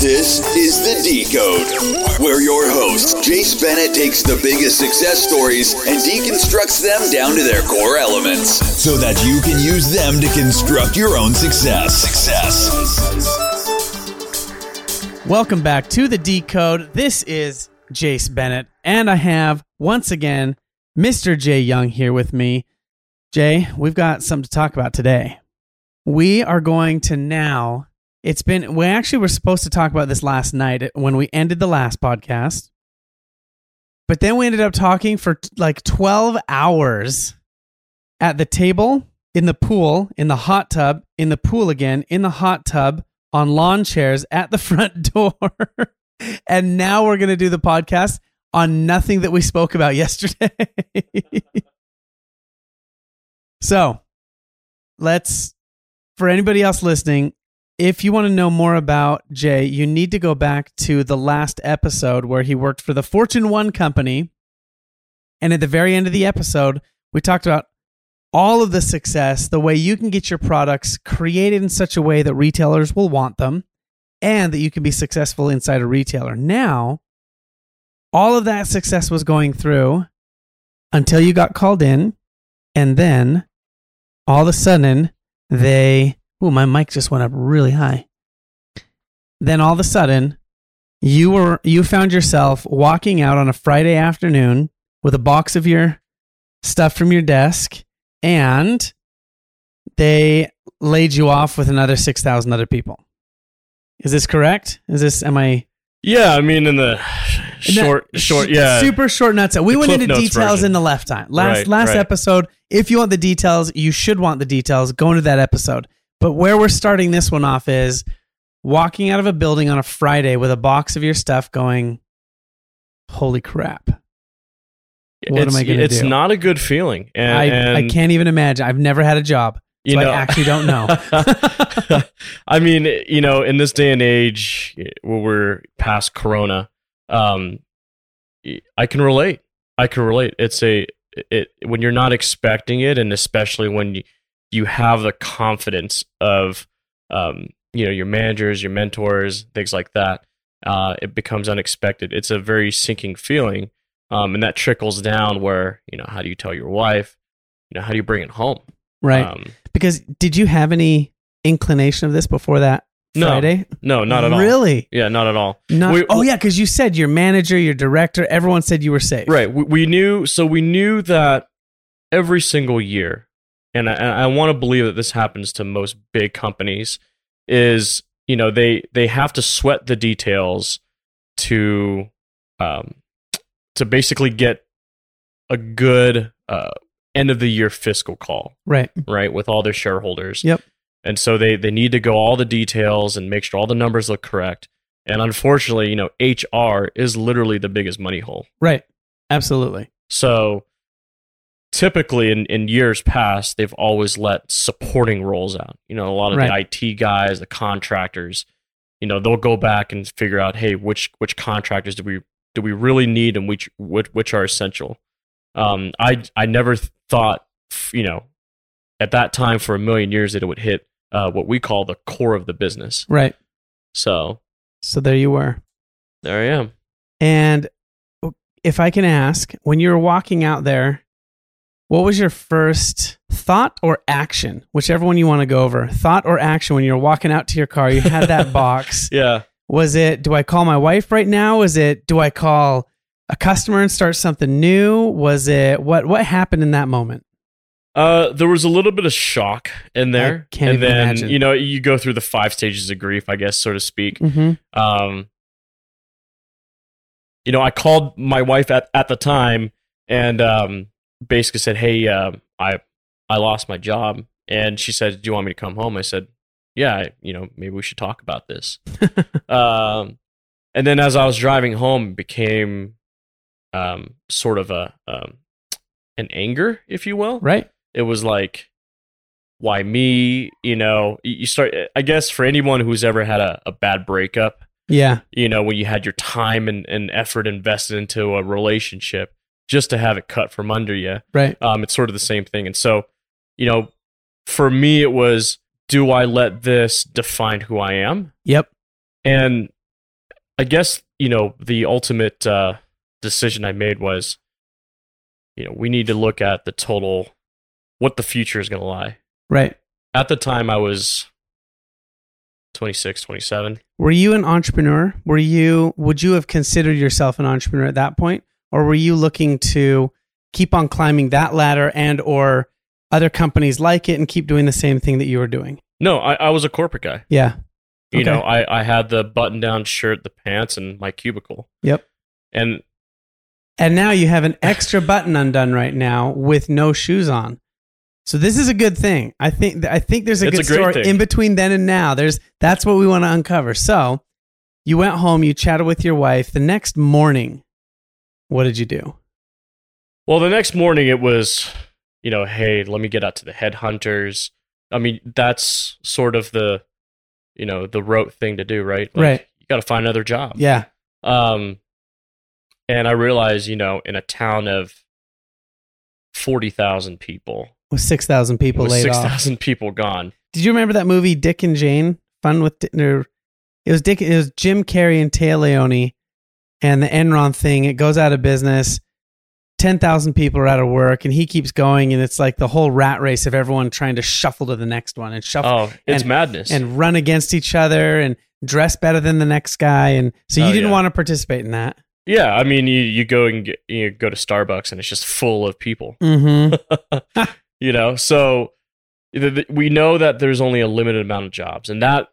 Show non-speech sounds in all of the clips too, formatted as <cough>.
This is the Decode, where your host, Jace Bennett, takes the biggest success stories and deconstructs them down to their core elements so that you can use them to construct your own success. Success. Welcome back to the Decode. This is Jace Bennett, and I have once again Mr. Jay Yung here with me. Jay, we've got something to talk about today. We are going to now. It's been, we actually were supposed to talk about this last night when we ended the last podcast. But then we ended up talking for t- like 12 hours at the table, in the pool, in the hot tub, in the pool again, in the hot tub, on lawn chairs at the <laughs> front door. and now we're going to do the podcast on nothing that we spoke about yesterday. <laughs> so let's, for anybody else listening, if you want to know more about Jay, you need to go back to the last episode where he worked for the Fortune 1 company. And at the very end of the episode, we talked about all of the success, the way you can get your products created in such a way that retailers will want them and that you can be successful inside a retailer. Now, all of that success was going through until you got called in, and then all of a sudden they, oh, my mic just went up really high. Then all of a sudden, you were you found yourself walking out on a Friday afternoon with a box of your stuff from your desk, and they laid you off with another six thousand other people. Is this correct? Is this am I Yeah, I mean, in the short, short, yeah, super short nuts. We went into details version. in the left time. Last Right, last right. episode. If you want the details, you should want the details. Go into that episode. But where we're starting this one off is walking out of a building on a Friday with a box of your stuff, going, "Holy crap! What it's, am I gonna do? It's not a good feeling, and, I and, I can't even imagine. I've never had a job, You so know, I actually don't know. <laughs> I mean, you know, in this day and age, where we're past Corona, um, I can relate. I can relate. It's a it when you're not expecting it, and especially when you, you have the confidence of, um, you know, your managers, your mentors, things like that. Uh, it becomes unexpected. It's a very sinking feeling, um, and that trickles down. Where you know, how do you tell your wife? You know, how do you bring it home? right? Um, because did you have any inclination of this before that No. Friday? no, not at all. Really? Yeah, not at all. Not, We- oh yeah, because you said your manager, your director, everyone said you were safe. Right. We, we knew, so we knew that every single year, and I, I want to believe that this happens to most big companies, is you know they they have to sweat the details to um to basically get a good uh, end of the year fiscal call, Right. right, with all their shareholders. Yep. And so they they need to go all the details and make sure all the numbers look correct. And unfortunately, you know, HR is literally the biggest money hole. Right. Absolutely. So typically in, in years past, they've always let supporting roles out. You know, a lot of Right. the IT guys, the contractors, you know, they'll go back and figure out, hey, which which contractors do we do we really need and which which, which are essential. Um, I I never thought, you know, at that time for a million years that it would hit uh, what we call the core of the business. Right. So So there you were. there I am. And if I can ask, when you were walking out there, what was your first thought or action, whichever one you want to go over? Thought or action when you were walking out to your car, you had that <laughs> box. Yeah. Was it, do I call my wife right now? Was it, do I call a customer and start something new? Was it, what, what happened in that moment? Uh, there was a little bit of shock in there, I can't and even then imagine. you know you go through the five stages of grief, I guess, so to speak. Mm-hmm. Um, you know, I called my wife at, at the time and um, basically said, "Hey, uh, I I lost my job," and she said, "Do you want me to come home?" I said, "Yeah, I- you know, maybe we should talk about this." <laughs> um, and then as I was driving home, it became um, sort of a um, an anger, if you will Right. it was like why me you know you you start i guess for anyone who's ever had a, a bad breakup Yeah. you know when you had your time and, and effort invested into a relationship just to have it cut from under you Right. um, it's sort of the same thing and so you know for me it was do i let this define who i am Yep. and I guess you know the ultimate uh, decision I made was, you know, we need to look at the total, what the future is going to lie. Right. At the time, I was 26, 27. Were you an entrepreneur? Were you? Would you have considered yourself an entrepreneur at that point, or were you looking to keep on climbing that ladder and or other companies like it and keep doing the same thing that you were doing? No, I, I was a corporate guy. Yeah. You Okay. know, I, I had the button down shirt, the pants, and my cubicle. Yep. And And now you have an extra <laughs> button undone right now with no shoes on. So this is a good thing. I think I think there's a It's good a story thing. in between then and now. There's that's what we want to uncover. So you went home, you chatted with your wife. The next morning, what did you do? well, the next morning it was, you know, hey, let me get out to the headhunters. I mean, that's sort of the, you know, the rote thing to do, right? Right. You got to find another job. Yeah. Um, and I realized, you know, in a town of forty thousand people, With six thousand people with laid six off. thousand people gone. Did you remember that movie Dick and Jane? Fun with Di- it was Dick. It was Jim Carrey and Téa Leoni, and the Enron thing. It goes out of business. Ten thousand people are out of work, and he keeps going, and it's like the whole rat race of everyone trying to shuffle to the next one and shuffle Oh, it's And- madness. and run against each other and dress better than the next guy. And so you Oh, didn't yeah. want to participate in that. yeah, I mean, you you go and get, you go to Starbucks and it's just full of people. Mm-hmm. <laughs> you know so the- the- we know that there's only a limited amount of jobs and that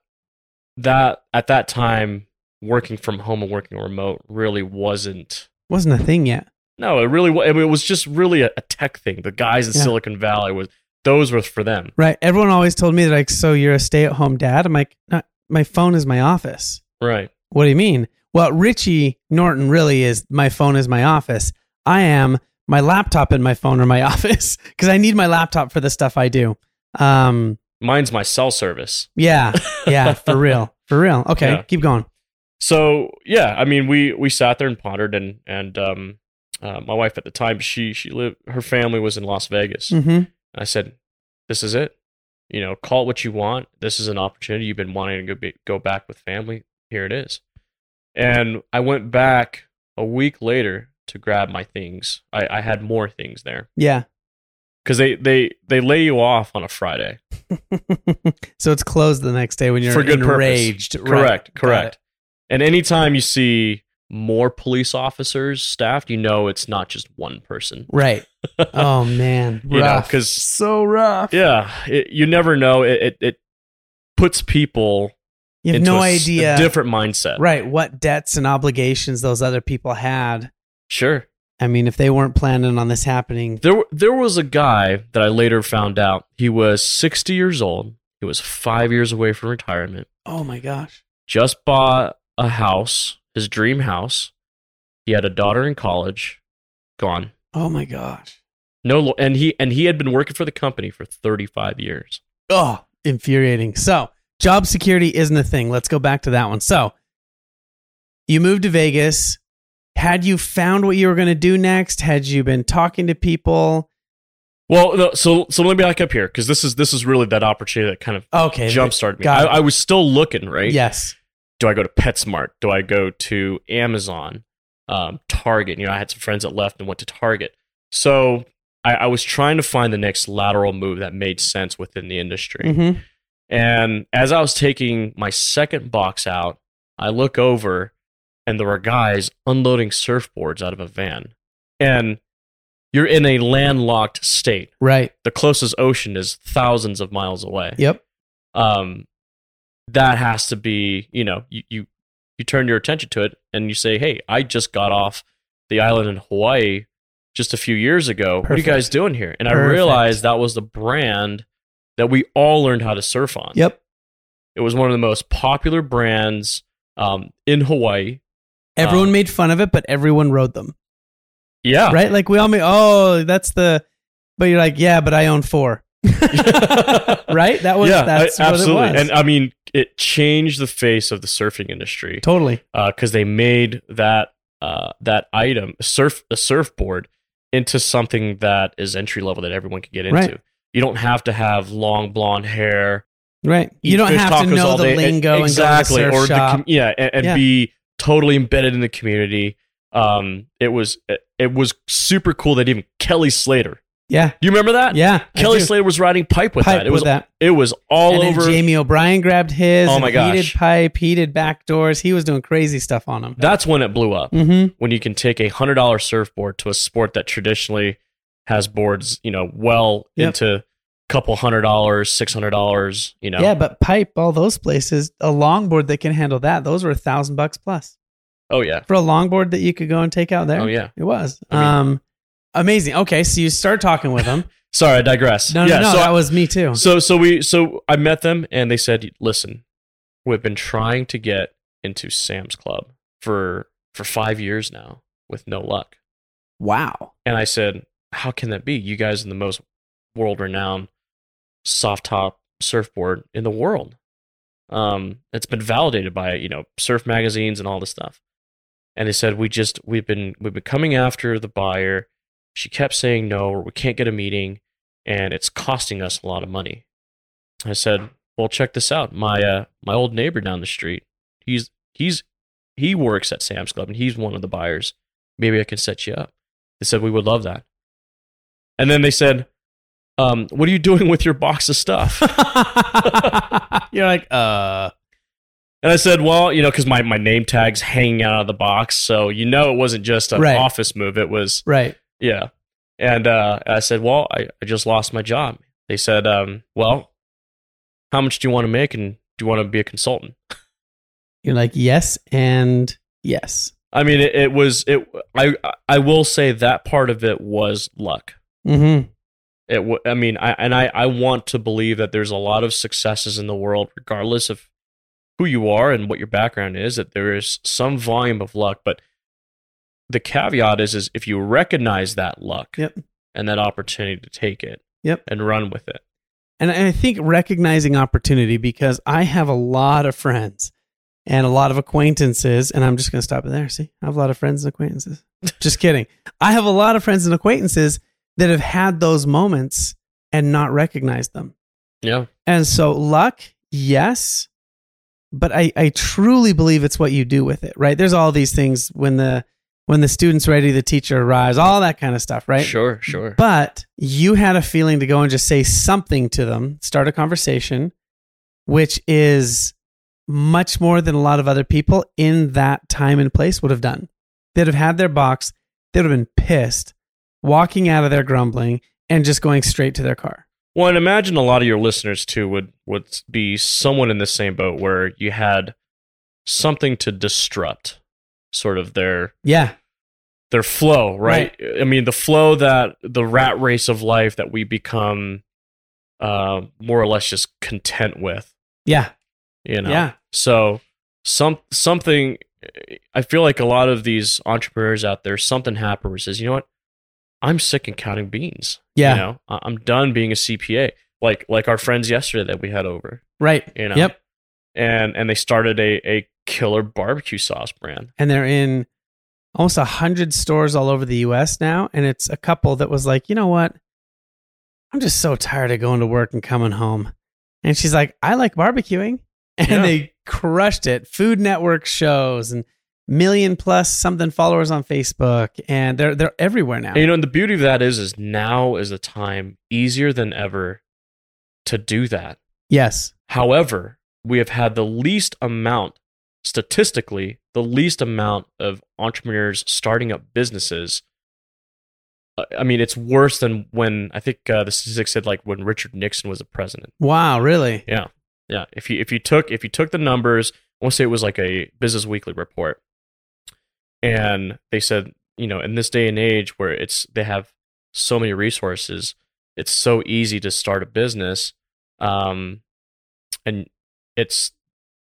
that at that time working from home and working remote really wasn't Wasn't a thing yet. no it really was. I mean, it was just really a, a tech thing the guys in Yeah. silicon valley was those were for them Right. Everyone always told me that like, so you're a stay-at-home dad. I'm like, "No, my phone is my office. right What do you mean? Well, Richie Norton really is my phone is my office. I am my laptop and my phone are my <laughs> office because I need my laptop for the stuff I do. Um, mine's my cell service yeah, yeah, for <laughs> real, for real. Okay, Yeah. keep going. So yeah i mean we we sat there and pondered and and um uh, my wife at the time she she lived her family was in las vegas hmm I said, "This is it. You know, call it what you want. This is an opportunity. You've been wanting to go be, go back with family. Here it is." And I went back a week later to grab my things. I, I had more things there Yeah. because they, they they lay you off on a Friday. <laughs> so it's closed the next day when you're For good purpose. enraged. Right. Correct, Got correct. It. And anytime you see more police officers staffed, you know it's not just one person. Right. <laughs> Oh man, You know, rough. 'cause- so rough. Yeah, it, you never know. It, it it puts people You have into no a s- a idea. different mindset. Right. What debts and obligations those other people had. Sure. I mean, if they weren't planning on this happening, There, there was a guy that I later found out. He was 60 years old. He was five years away from retirement. oh my gosh. Just bought a house, his dream house. He had a daughter in college. Gone. Oh my gosh. No, and he and he had been working for the company for 35 years. Oh, infuriating. So, job security isn't a thing. Let's go back to that one. So, you moved to Vegas. Had you found what you were going to do next? Had you been talking to people? Well, so so let me back up here because this is this is really that opportunity that kind of Okay. jump started me. I. I was still looking, right? Yes. Do I go to PetSmart? Do I go to Amazon, um, Target? You know, I had some friends that left and went to Target. So I, I was trying to find the next lateral move that made sense within the industry. hmm And as I was taking my second box out, I look over and there were guys unloading surfboards out of a van. And you're in a landlocked state. Right. The closest ocean is thousands of miles away Yep. um, that has to be you know you, you you turn your attention to it and you say hey i just got off the island in hawaii just a few years ago what are you guys doing here and i realized that was the brand that we all learned how to surf on Yep. it was one of the most popular brands um, in hawaii Everyone Um, made fun of it, but everyone rode them. yeah Right? Like we all made, oh, that's the, but you're like, yeah, but I own four. <laughs> right? That was, yeah that's I- what absolutely it was. and i mean it changed the face of the surfing industry totally. because they made that uh, that item surf a surfboard into something that is entry level that everyone can get into. Right. You don't have to have long blonde hair. Right. You don't have to know the day, lingo exactly, and go to surf or. The, com- yeah, and, and Yeah. be totally embedded in the community. Um, it was it was super cool that even Kelly Slater. Yeah. You remember that? Yeah. Kelly Slater was riding pipe with Pipe that. It was that. it was all and over. Jamie O'Brien grabbed his. Oh my gosh. did pipe. He did back doors. He was doing crazy stuff on them. That's when it blew up. Mm-hmm. When you can take a hundred dollar surfboard to a sport that traditionally has boards, you know, well Yep. into a couple hundred dollars, six hundred dollars. You know. Yeah, but pipe, all those places, a longboard that can handle that, those were a thousand bucks plus Oh yeah. for a longboard that you could go and take out there. Oh yeah. It was. I mean- um, amazing. Okay, so you start talking with them. <laughs> Sorry, I digress. No, no, yeah, no, so that was me too. So so we so I met them and they said, "Listen, we've been trying to get into Sam's Club for for 5 years now with no luck." Wow. And I said, "How can that be? You guys are the most world-renowned soft top surfboard in the world. Um, it's been validated by you know surf magazines and all this stuff." And they said, "We just we've been we've been coming after the buyer. She kept saying no, or we can't get a meeting, and it's costing us a lot of money." I said, "Well, check this out. My uh, my old neighbor down the street, he's he's he works at Sam's Club, and he's one of the buyers. Maybe I can set you up." They said, "We would love that." And then they said, um, "What are you doing with your box of stuff?" <laughs> You're like, uh, And I said, well, you know, because my, my name tag's hanging out of the box. So, you know, it wasn't just an Right. office move. It was, right. Yeah. And uh, I said, well, I, I just lost my job. They said, um, well, how much do you want to make and do you want to be a consultant? You're like, yes and yes. I mean, it, it was, it, I, I will say that part of it was luck. Mm-hmm. It, w- I mean, I, and I, I want to believe that there's a lot of successes in the world, regardless of who you are and what your background is, that there is some volume of luck. But the caveat is, is if you recognize that luck Yep. and that opportunity to take it Yep. and run with it. And I think recognizing opportunity because I have a lot of friends and a lot of acquaintances, and I'm just going to stop it there. See, I have a lot of friends and acquaintances. <laughs> just kidding. I have a lot of friends and acquaintances that have had those moments and not recognized them. Yeah. And so luck, yes, but I, I truly believe it's what you do with it, right? There's all these things when the when the student's ready, the teacher arrives, all that kind of stuff, right? Sure, sure. But you had a feeling to go and just say something to them, start a conversation, which is much more than a lot of other people in that time and place would have done. They'd have had their box, they'd have been pissed, walking out of there grumbling and just going straight to their car. Well, and imagine a lot of your listeners too would would be someone in the same boat where you had something to disrupt sort of their Yeah. their flow, right? I mean, the flow that the rat race of life that we become uh, more or less just content with, Yeah. you know. Yeah. So some something I feel like a lot of these entrepreneurs out there, something happened where says, you know what, I'm sick of counting beans. Yeah. You know, I- I'm done being a CPA. Like like our friends yesterday that we had over, Right. you know. Yep. And and they started a a killer barbecue sauce brand. And they're in almost a hundred stores all over the US now. And it's a couple that was like, you know what? I'm just so tired of going to work and coming home. And she's like, I like barbecuing. <laughs> And Yeah. they crushed it. Food Network shows and million plus something followers on Facebook. And they're they're everywhere now. And, you know, and the beauty of that is, is now is the time easier than ever to do that. yes. However, we have had the least amount, statistically, the least amount of entrepreneurs starting up businesses. Uh, I mean, it's worse than when I think uh, the statistics said like when Richard Nixon was the president. Wow, really? Yeah, yeah. If you if you took if you took the numbers, I want to say it was like a Business Weekly report, and they said you know in this day and age where it's they have so many resources, it's so easy to start a business, um, and it's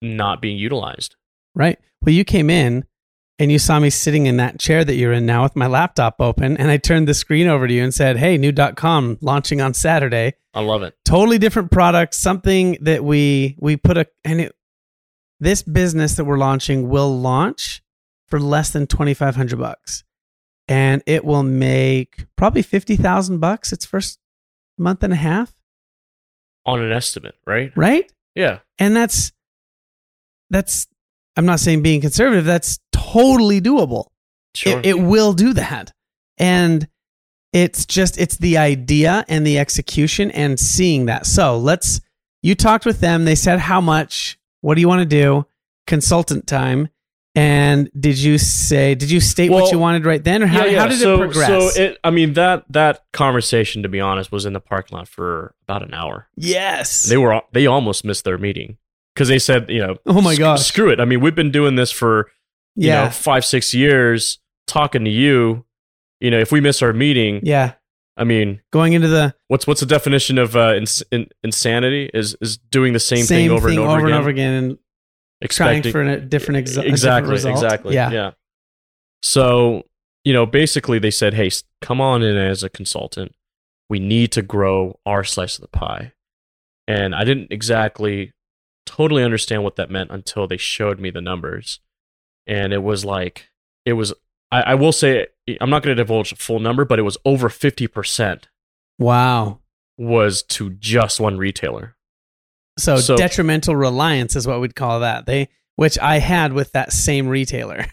not being utilized. Right. Well, you came in and you saw me sitting in that chair that you're in now with my laptop open. And I turned the screen over to you and said, Hey, new.com launching on Saturday. I love it. Totally different product, something that we we put a and it this business that we're launching will launch for less than twenty five hundred bucks. And it will make probably fifty thousand bucks its first month and a half, On an estimate, right? right? Yeah. and that's that's I'm not saying being conservative, that's totally doable. Sure. It, it will do that. And it's just, it's the idea and the execution and seeing that. So let's, you talked with them. They said, how much? What do you want to do? Consultant time. And did you say, did you state what you wanted right then or how, yeah, yeah. how did so, it progress? So it, I mean that that conversation, to be honest, was in the parking lot for about an hour. yes. They were they almost missed their meeting because they said, you know, oh my "Sc- gosh. screw it. I mean, we've been doing this for you Yeah. know five six years, talking to you. You know, if we miss our meeting, yeah. I mean, Going into the what's what's the definition of uh, ins- in, insanity? Is is doing the same, same thing over and over over again, and over again and trying for a different, exa- a different exactly, exactly, Yeah. yeah. So you know, basically, they said, "Hey, come on in as a consultant. We need to grow our slice of the pie." And I didn't exactly totally understand what that meant until they showed me the numbers, and it was like it was. I, I will say I'm not going to divulge a full number, but it was over fifty percent Wow. was to just one retailer. So, So- detrimental reliance is what we'd call that. They, which I had with that same retailer.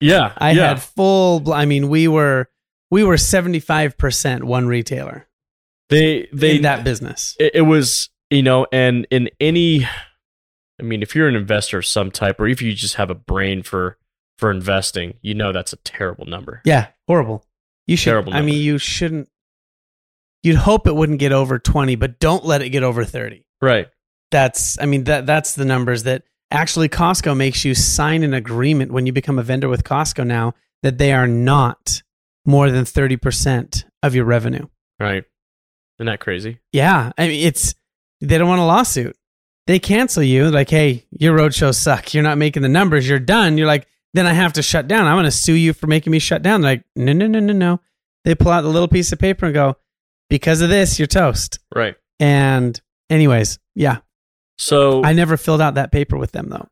Yeah, <laughs> I yeah. had full. I mean, we were we were seventy five percent one retailer they they in that business. it, it was you know and in any i mean if you're an investor of some type or if you just have a brain for for investing you know that's a terrible number Yeah, horrible. You should. Terrible I mean, you shouldn't. You'd hope it wouldn't get over twenty, but don't let it get over thirty. right That's. I mean that that's the numbers that actually Costco makes you sign an agreement when you become a vendor with Costco now that they are not more than thirty percent of your revenue. right isn't that crazy Yeah, I mean it's they don't want a lawsuit. They cancel you like, hey, your road shows suck. You're not making the numbers. You're done. You're like, then I have to shut down. I'm going to sue you for making me shut down. They're like, no, no, no, no, no. They pull out the little piece of paper and go, because of this, you're toast. right And anyways, yeah, so I never filled out that paper with them though.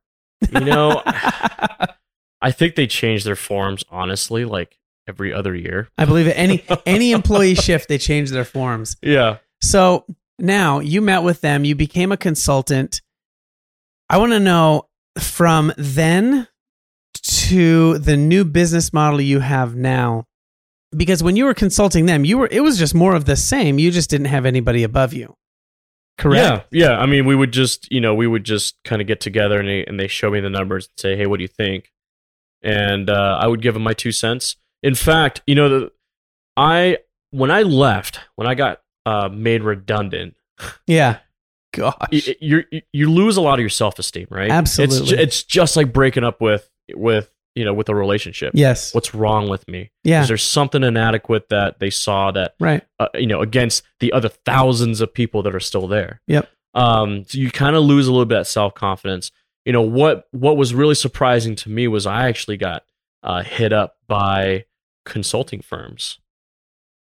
you know <laughs> i think they change their forms honestly like every other year I believe it. Any <laughs> any employee shift, they change their forms. yeah So now you met with them, you became a consultant. I want to know from then to the new business model you have now. Because when you were consulting them, you were it was just more of the same. You just didn't have anybody above you. Correct? yeah yeah i mean we would just you know we would just kind of get together and they, and they show me the numbers and say hey what do you think and uh, i would give them my two cents in fact you know the i when i left when i got uh, made redundant Yeah. Gosh. you you lose a lot of your self-esteem right it's, Absolutely. ju- it's just like breaking up with with you know with a relationship yes. what's wrong with me Yeah. is there something inadequate that they saw that Right. uh, you know against the other thousands of people that are still there Yep. um so you kind of lose a little bit of self-confidence you know what what was really surprising to me was i actually got uh, hit up by consulting firms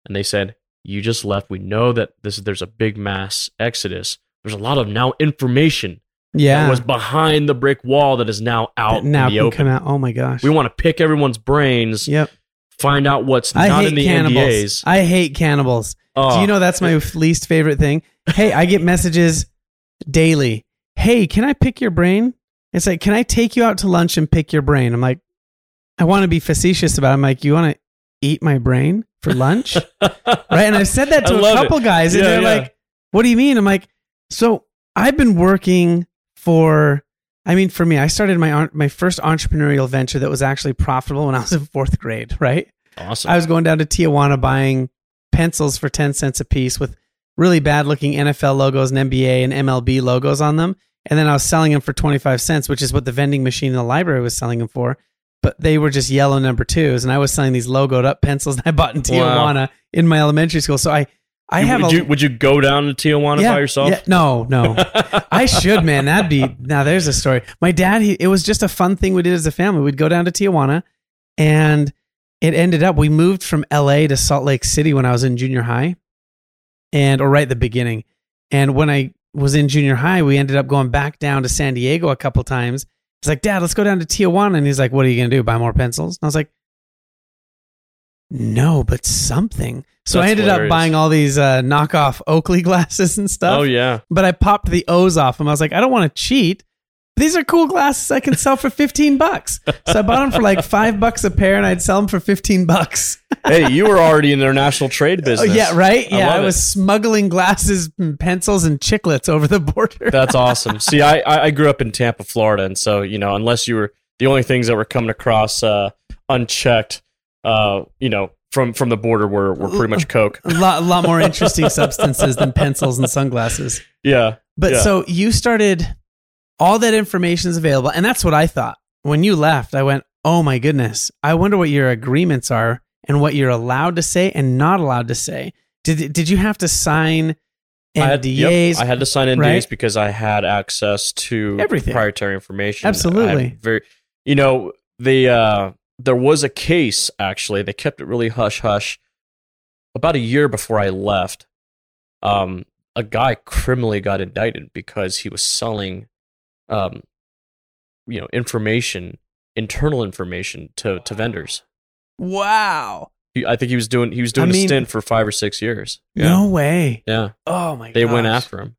and they said you just left we know that this there's a big mass exodus there's a lot of now information Yeah. that was behind the brick wall that is now out That now in the can open come out. Oh my gosh. we want to pick everyone's brains Yep. find out what's I not hate in the cannibals. NDAs. I hate cannibals. Do Oh, you know that's my least favorite thing? Hey, I get messages daily. Hey, can I pick your brain? It's like, can I take you out to lunch and pick your brain? I'm like, I want to be facetious about it. I'm like, you want to eat my brain for lunch? <laughs> right? And I've said that to a love it. couple guys, and Yeah, they're yeah. like, what do you mean? I'm like, so I've been working for, I mean, for me, I started my, my first entrepreneurial venture that was actually profitable when I was in fourth grade, right? awesome. I was going down to Tijuana buying pencils for 10 cents a piece with really bad looking NFL logos and NBA and MLB logos on them. And then I was selling them for 25 cents, which is what the vending machine in the library was selling them for. But they were just yellow number twos. And I was selling these logoed up pencils that I bought in Wow. Tijuana in my elementary school. So I, I have would a. you would you go down to Tijuana yeah, by yourself? yeah, no, no. I should, man. That'd be now. There's a story. My dad. He, it was just a fun thing we did as a family. We'd go down to Tijuana, and it ended up we moved from L.A. to Salt Lake City when I was in junior high, and or right at the beginning. And when I was in junior high, we ended up going back down to San Diego a couple times. He's like, Dad, let's go down to Tijuana, and he's like, What are you gonna do? Buy more pencils? And I was like, No, but something. So I ended hilarious. up buying all these uh, knockoff Oakley glasses and stuff oh yeah. but I popped the O's off them. I was like, I don't want to cheat, these are cool glasses I can sell for 15 bucks. So I bought them for like five bucks a pair and I'd sell them for 15 bucks. <laughs> hey, you were already in the international trade business. Oh, yeah, right? Yeah, I, was it. smuggling glasses and pencils and chiclets over the border. That's <laughs> awesome. See, I, I I grew up in Tampa, Florida, and so you know, unless you were the only things that were coming across uh, unchecked, uh, you know, from from the border were were pretty much coke. a <laughs> lot, a lot more interesting substances than pencils and sunglasses. Yeah, But Yeah. so you started, all that information is available. And that's what I thought. When you left, I went, oh my goodness, I wonder what your agreements are and what you're allowed to say and not allowed to say. Did, did you have to sign I had, yep, NDAs? I had to sign NDAs right? because I had access to Everything. proprietary information. Absolutely. Very, you know, the uh, there was a case actually. They kept it really hush hush. About a year before I left, um, a guy criminally got indicted because he was selling, um, you know, information, internal information to to vendors. wow. He, I think he was doing he was doing I a mean- stint for five or six years. No way. yeah. Oh my god. They went after him.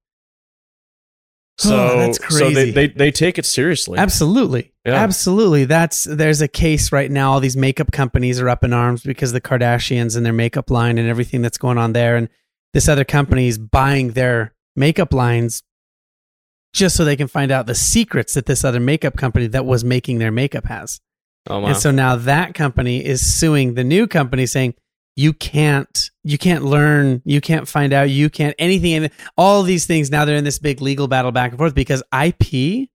Oh, So that's crazy. So they, they they take it seriously. Absolutely. Yeah. Absolutely. That's there's a case right now. All these makeup companies are up in arms because the Kardashians and their makeup line and everything that's going on there. And this other company is buying their makeup lines just so they can find out the secrets that this other makeup company that was making their makeup has. Oh wow. And so now that company is suing the new company saying you can't you can't learn, you can't find out, you can't anything and all these things now they're in this big legal battle back and forth because IP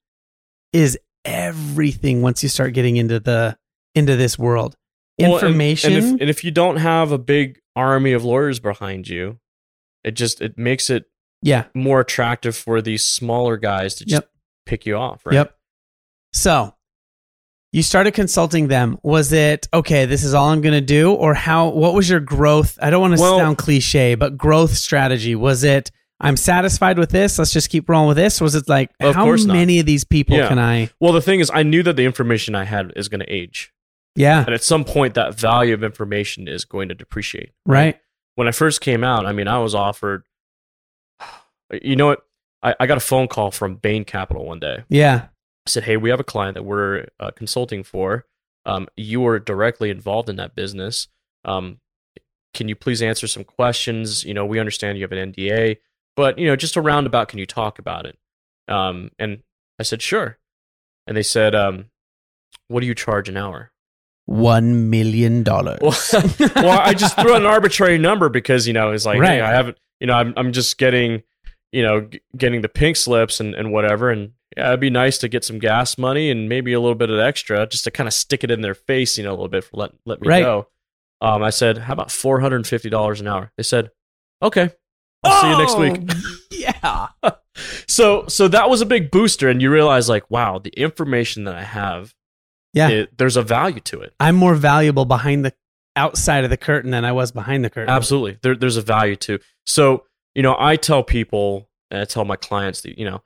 is everything once you start getting into the into this world. Well, and- Information And, if, and if you don't have a big army of lawyers behind you, it just it makes it yeah. more attractive for these smaller guys to just Yep. pick you off, right? Yep. So you started consulting them. Was it okay, this is all I'm gonna do? Or how what was your growth? I don't want to Well- sound cliche, but growth strategy. Was it I'm satisfied with this, let's just keep rolling with this? Was it like Of how course not. many of these people Yeah. can I Well, the thing is, I knew that the information I had is going to age, Yeah. and at some point, that value of information is going to depreciate. Right. When I first came out, I mean, I was offered. You know what? I, I got a phone call from Bain Capital one day. Yeah. I said, "Hey, we have a client that we're uh, consulting for. Um, you were directly involved in that business. Um, can you please answer some questions? You know, we understand you have an NDA, but you know, just a roundabout, can you talk about it?" Um, and I said, "Sure." And they said, um, "What do you charge an hour?" One million dollars. Well, <laughs> well, I just threw an arbitrary number because you know it's like, Right. hey, I haven't, you know, I'm I'm just getting, you know, g- getting the pink slips and and whatever, and yeah, it'd be nice to get some gas money and maybe a little bit of extra just to kind of stick it in their face, you know, a little bit for let let me Right. go. Um, I said, how about four hundred and fifty dollars an hour? They said, okay, I'll see you next week. Oh, <laughs> yeah. <laughs> So so that was a big booster, and you realize like, wow, the information that I have, Yeah. it, there's a value to it. I'm more valuable behind the outside of the curtain than I was behind the curtain. Absolutely. There, there's a value to. So, you know, I tell people and I tell my clients that, you know,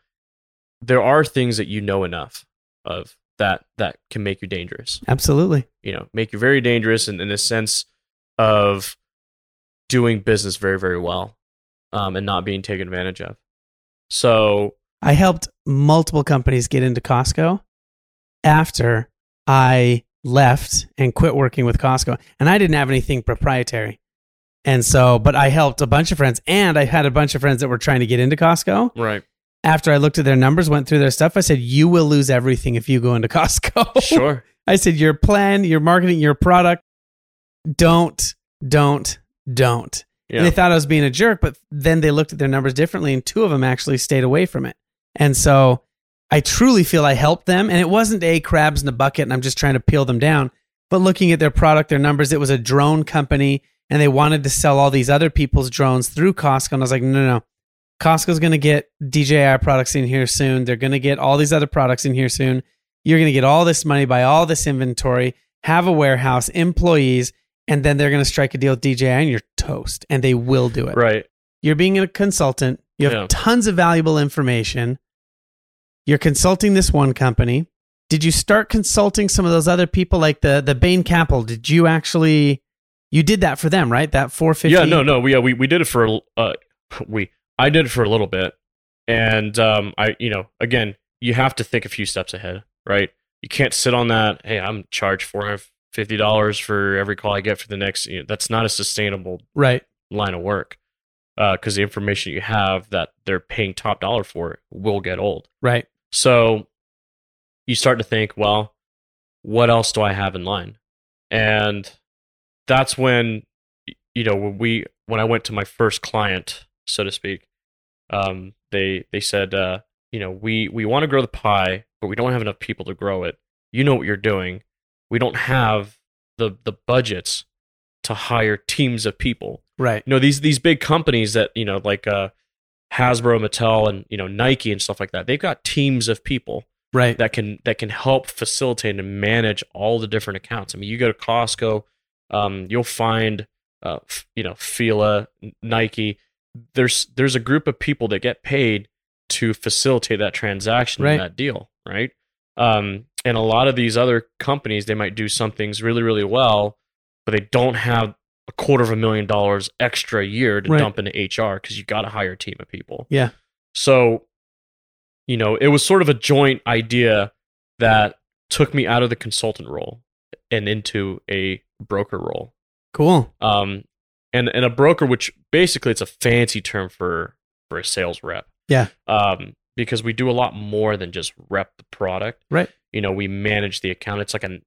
there are things that you know enough of that that can make you dangerous. Absolutely. You know, make you very dangerous in, in the sense of doing business very, very well um, and not being taken advantage of. So, I helped multiple companies get into Costco after I left and quit working with Costco. And I didn't have anything proprietary. And so, but I helped a bunch of friends and I had a bunch of friends that were trying to get into Costco. right. After I looked at their numbers, went through their stuff, I said, You will lose everything if you go into Costco. <laughs> Sure. I said, Your plan, your marketing, your product, don't, don't, don't. Yeah. And they thought I was being a jerk, but then they looked at their numbers differently, and two of them actually stayed away from it. And so I truly feel I helped them. And it wasn't a crabs in a bucket, and I'm just trying to peel them down. But looking at their product, their numbers, it was a drone company, and they wanted to sell all these other people's drones through Costco. And I was like, no, no, no. Costco's going to get DJI products in here soon. They're going to get all these other products in here soon. You're going to get all this money, buy all this inventory, have a warehouse, employees, and then they're going to strike a deal with DJI and you're toast. And they will do it. Right. You're being a consultant. You have Yeah. tons of valuable information. You're consulting this one company. Did you start consulting some of those other people like the the Bain Capital? Did you actually you did that for them, right? That 450 Yeah, no, no, we uh, we we did it for uh we I did it for a little bit, and um I you know again you have to think a few steps ahead, right? You can't sit on that. Hey, I'm charged four hundred fifty dollars for every call I get for the next. You know, that's not a sustainable right line of work because uh, the information you have that they're paying top dollar for will get old. Right. So you start to think, well, what else do I have in line? And that's when you know when we when I went to my first client, so to speak, um, they they said, uh, you know, we we want to grow the pie, but we don't have enough people to grow it. You know what you're doing. We don't have the the budgets to hire teams of people. Right. You know these these big companies that you know like uh, Hasbro, Mattel, and you know Nike and stuff like that. They've got teams of people right that can that can help facilitate and manage all the different accounts. I mean, you go to Costco, um, you'll find uh, f- you know Fila, Nike. There's there's a group of people that get paid to facilitate that transaction Right. and that deal, right? Um, and a lot of these other companies, they might do some things really really well, but they don't have a quarter of a million dollars extra a year to Right. dump into HR because you got to hire a team of people. Yeah. So, you know, it was sort of a joint idea that took me out of the consultant role and into a broker role. cool Um, and and a broker, which basically it's a fancy term for for a sales rep. Yeah. Um, because we do a lot more than just rep the product. Right. You know, we manage the account. It's like a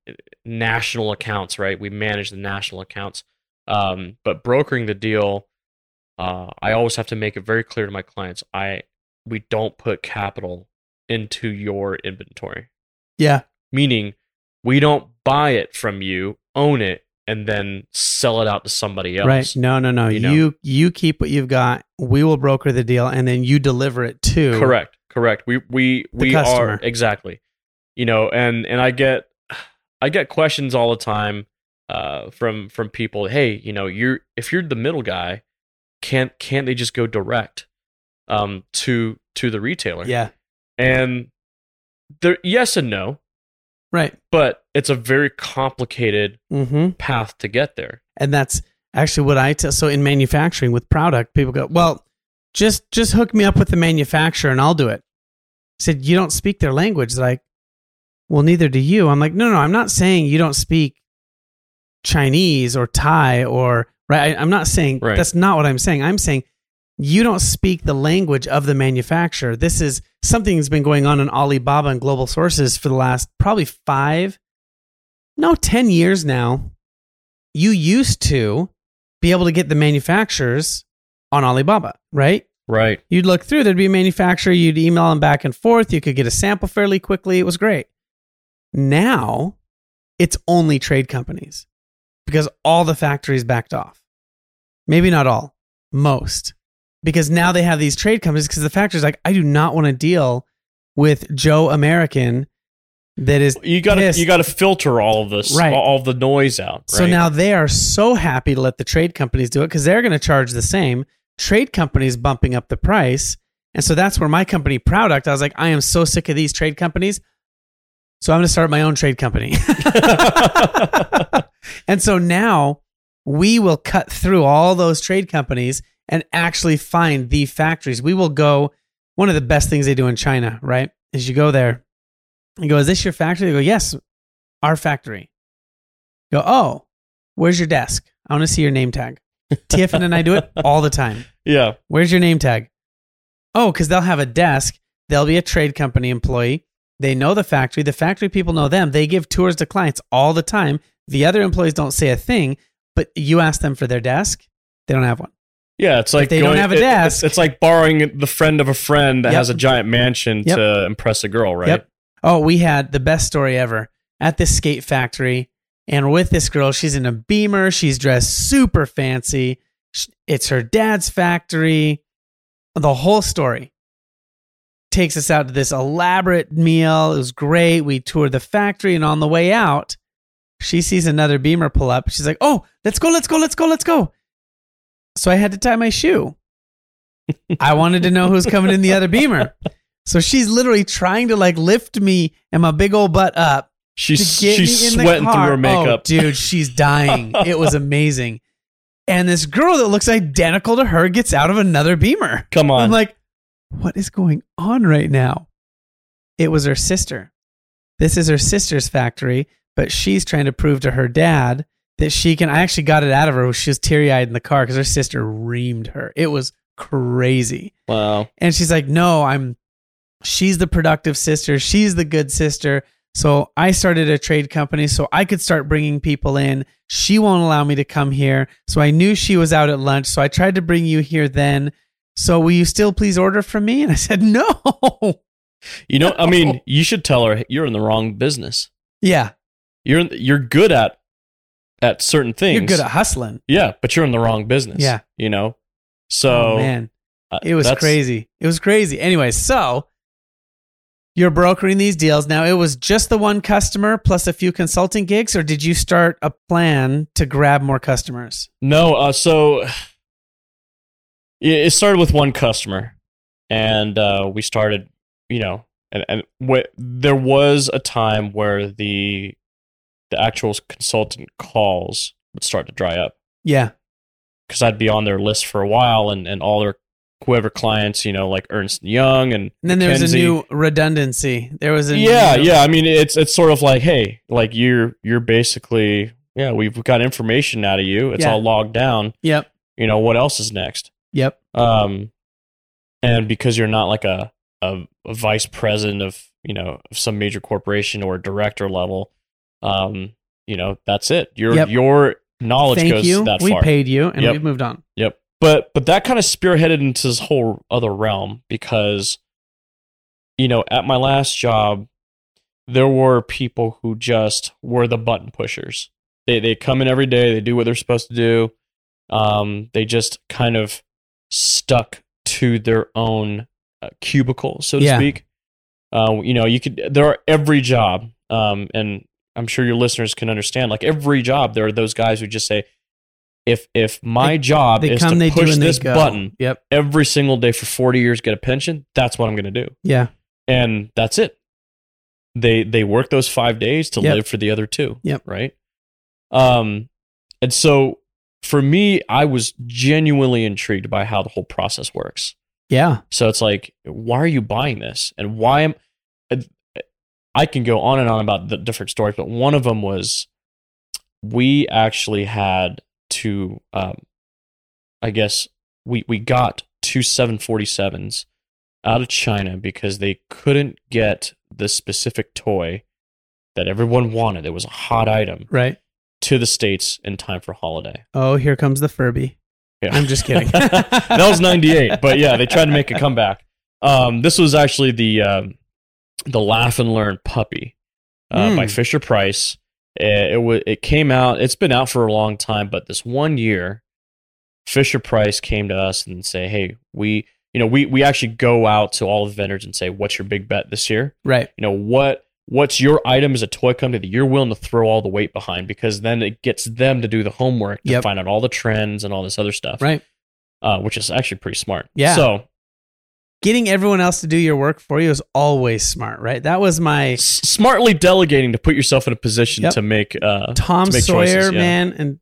national accounts, right? We manage the national accounts. Um, but brokering the deal, uh, I always have to make it very clear to my clients. I we don't put capital into your inventory yeah meaning we don't buy it from you, own it, and then sell it out to somebody else. right no no no you you, know. you keep what you've got we will broker the deal and then you deliver it to Correct. Correct. We we we customer. are exactly. You know, and and I get I get questions all the time uh, from from people. Hey, you know, you're if you're the middle guy, can't can't they just go direct um, to to the retailer? yeah And there, yes and no, right but it's a very complicated mm-hmm path to get there. and that's actually what I tell. So in manufacturing with product, people go, "Well, just just hook me up with the manufacturer and I'll do it." I said, "You don't speak their language." They're like, "Well, neither do you." I'm like, "No, no, I'm not saying you don't speak Chinese or Thai or right. I, I'm not saying Right. that's not what I'm saying. I'm saying you don't speak the language of the manufacturer. This is something that's been going on in Alibaba and global sources for the last probably five, no, 10 years now. You used to be able to get the manufacturers on Alibaba, right? Right. You'd look through, there'd be a manufacturer, you'd email them back and forth, you could get a sample fairly quickly. It was great. Now it's only trade companies because all the factories backed off. Maybe not all, most. Because now they have these trade companies because the factory's like, I do not want to deal with Joe American that is You got to you got to filter all of this, Right. all the noise out. So now they are so happy to let the trade companies do it because they're going to charge the same. Trade companies bumping up the price. And so that's where my company product, I was like, I am so sick of these trade companies. So I'm going to start my own trade company. <laughs> <laughs> and so now we will cut through all those trade companies and actually find the factories. We will go. One of the best things they do in China, right? Is you go there and go, Is this your factory? They go, Yes, our factory. Go, Oh, where's your desk? I want to see your name tag. <laughs> Tiffin and I do it all the time. yeah. Where's your name tag? Oh, because they'll have a desk. They'll be a trade company employee. They know the factory. The factory people know them. They give tours to clients all the time. The other employees don't say a thing, but you ask them for their desk, they don't have one. Yeah, it's like they don't have a it- desk- It's, it's like borrowing the friend of a friend that Yep. has a giant mansion Yep. to impress a girl, right? Yep. Oh, we had the best story ever at this skate factory. And with this girl, she's in a beamer. She's dressed super fancy. It's her dad's factory. The whole story takes us out to this elaborate meal. It was great. We toured the factory, and on the way out, she sees another beamer pull up. She's like, "Oh, let's go, let's go, let's go, let's go." So I had to tie my shoe. I wanted to know who's coming in the other beamer. So she's literally trying to like lift me and my big old butt up She's she's sweating through her oh, makeup. Oh, dude, she's dying. it was amazing. And this girl that looks identical to her gets out of another beamer. Come on. I'm like, what is going on right now? It was her sister. This is her sister's factory, but she's trying to prove to her dad that she can. I actually got it out of her. She was teary eyed in the car because her sister reamed her. It was crazy. Wow. And she's like, no, I'm, she's the productive sister. She's the good sister. So I started a trade company so I could start bringing people in. She won't allow me to come here. So I knew she was out at lunch. So I tried to bring you here then. So will you still please order from me? <laughs> And I said, no. You know, I mean, <laughs> you should tell her you're in the wrong business. Yeah. You're you're good at at certain things. You're good at hustling. Yeah, but you're in the wrong business. Yeah. You know? So oh, man. uh, It was crazy. It was crazy. Anyway, so you're brokering these deals. Now, it was just the one customer plus a few consulting gigs, or did you start a plan to grab more customers? No, uh, so it started with one customer, and uh, we started, you know, and and wh- there was a time where the the actual consultant calls would start to dry up Yeah. because I'd be on their list for a while, and and all their whoever clients, you know, like Ernst Young and And then there was a new redundancy. There was a yeah new- yeah i mean it's it's sort of like hey like you're you're basically yeah we've got information out of you it's Yeah. all logged down Yep. you know what else is next Yep. um and because you're not like a a, a vice president of you know of some major corporation or director level um you know that's it your Yep. your knowledge Thank goes you. that we far paid you, and Yep. we've moved on. Yep. But but that kind of spearheaded into this whole other realm because you know, at my last job there were people who just were the button pushers. They they come in every day, they do what they're supposed to do. Um they just kind of stuck to their own uh, cubicle, so to Yeah. speak. Uh, you know, you could there are every job um and I'm sure your listeners can understand like every job there are those guys who just say if if my job They is come, to they push this they button Yep. every single day for 40 years get a pension that's what i'm going to do Yeah. and that's it they they work those five days to Yep. live for the other two Yep. right um and so for me i was genuinely intrigued by how the whole process works Yeah. so it's like why are you buying this and why am i can go on and on about the different stories but one of them was we actually had to um i guess we we got two 747s out of china because they couldn't get the specific toy that everyone wanted it was a hot item Right. to the states in time for holiday Oh, here comes the Furby. yeah. I'm just kidding. <laughs> that was 98 but yeah they tried to make a comeback um, this was actually the um, the laugh and learn puppy uh, Hmm. by fisher price it, it, wa it came out it's been out for a long time but this one year fisher price came to us and say hey we you know we, we actually go out to all the vendors and say what's your big bet this year right. you know what what's your item as a toy company that you're willing to throw all the weight behind because then it gets them to do the homework to Yep. find out all the trends and all this other stuff Right. uh, which is actually pretty smart. Yeah. So Getting everyone else to do your work for you is always smart, right? That was my s- smartly delegating to put yourself in a position Yep. to make uh, Tom to make Sawyer, choices, yeah. man, and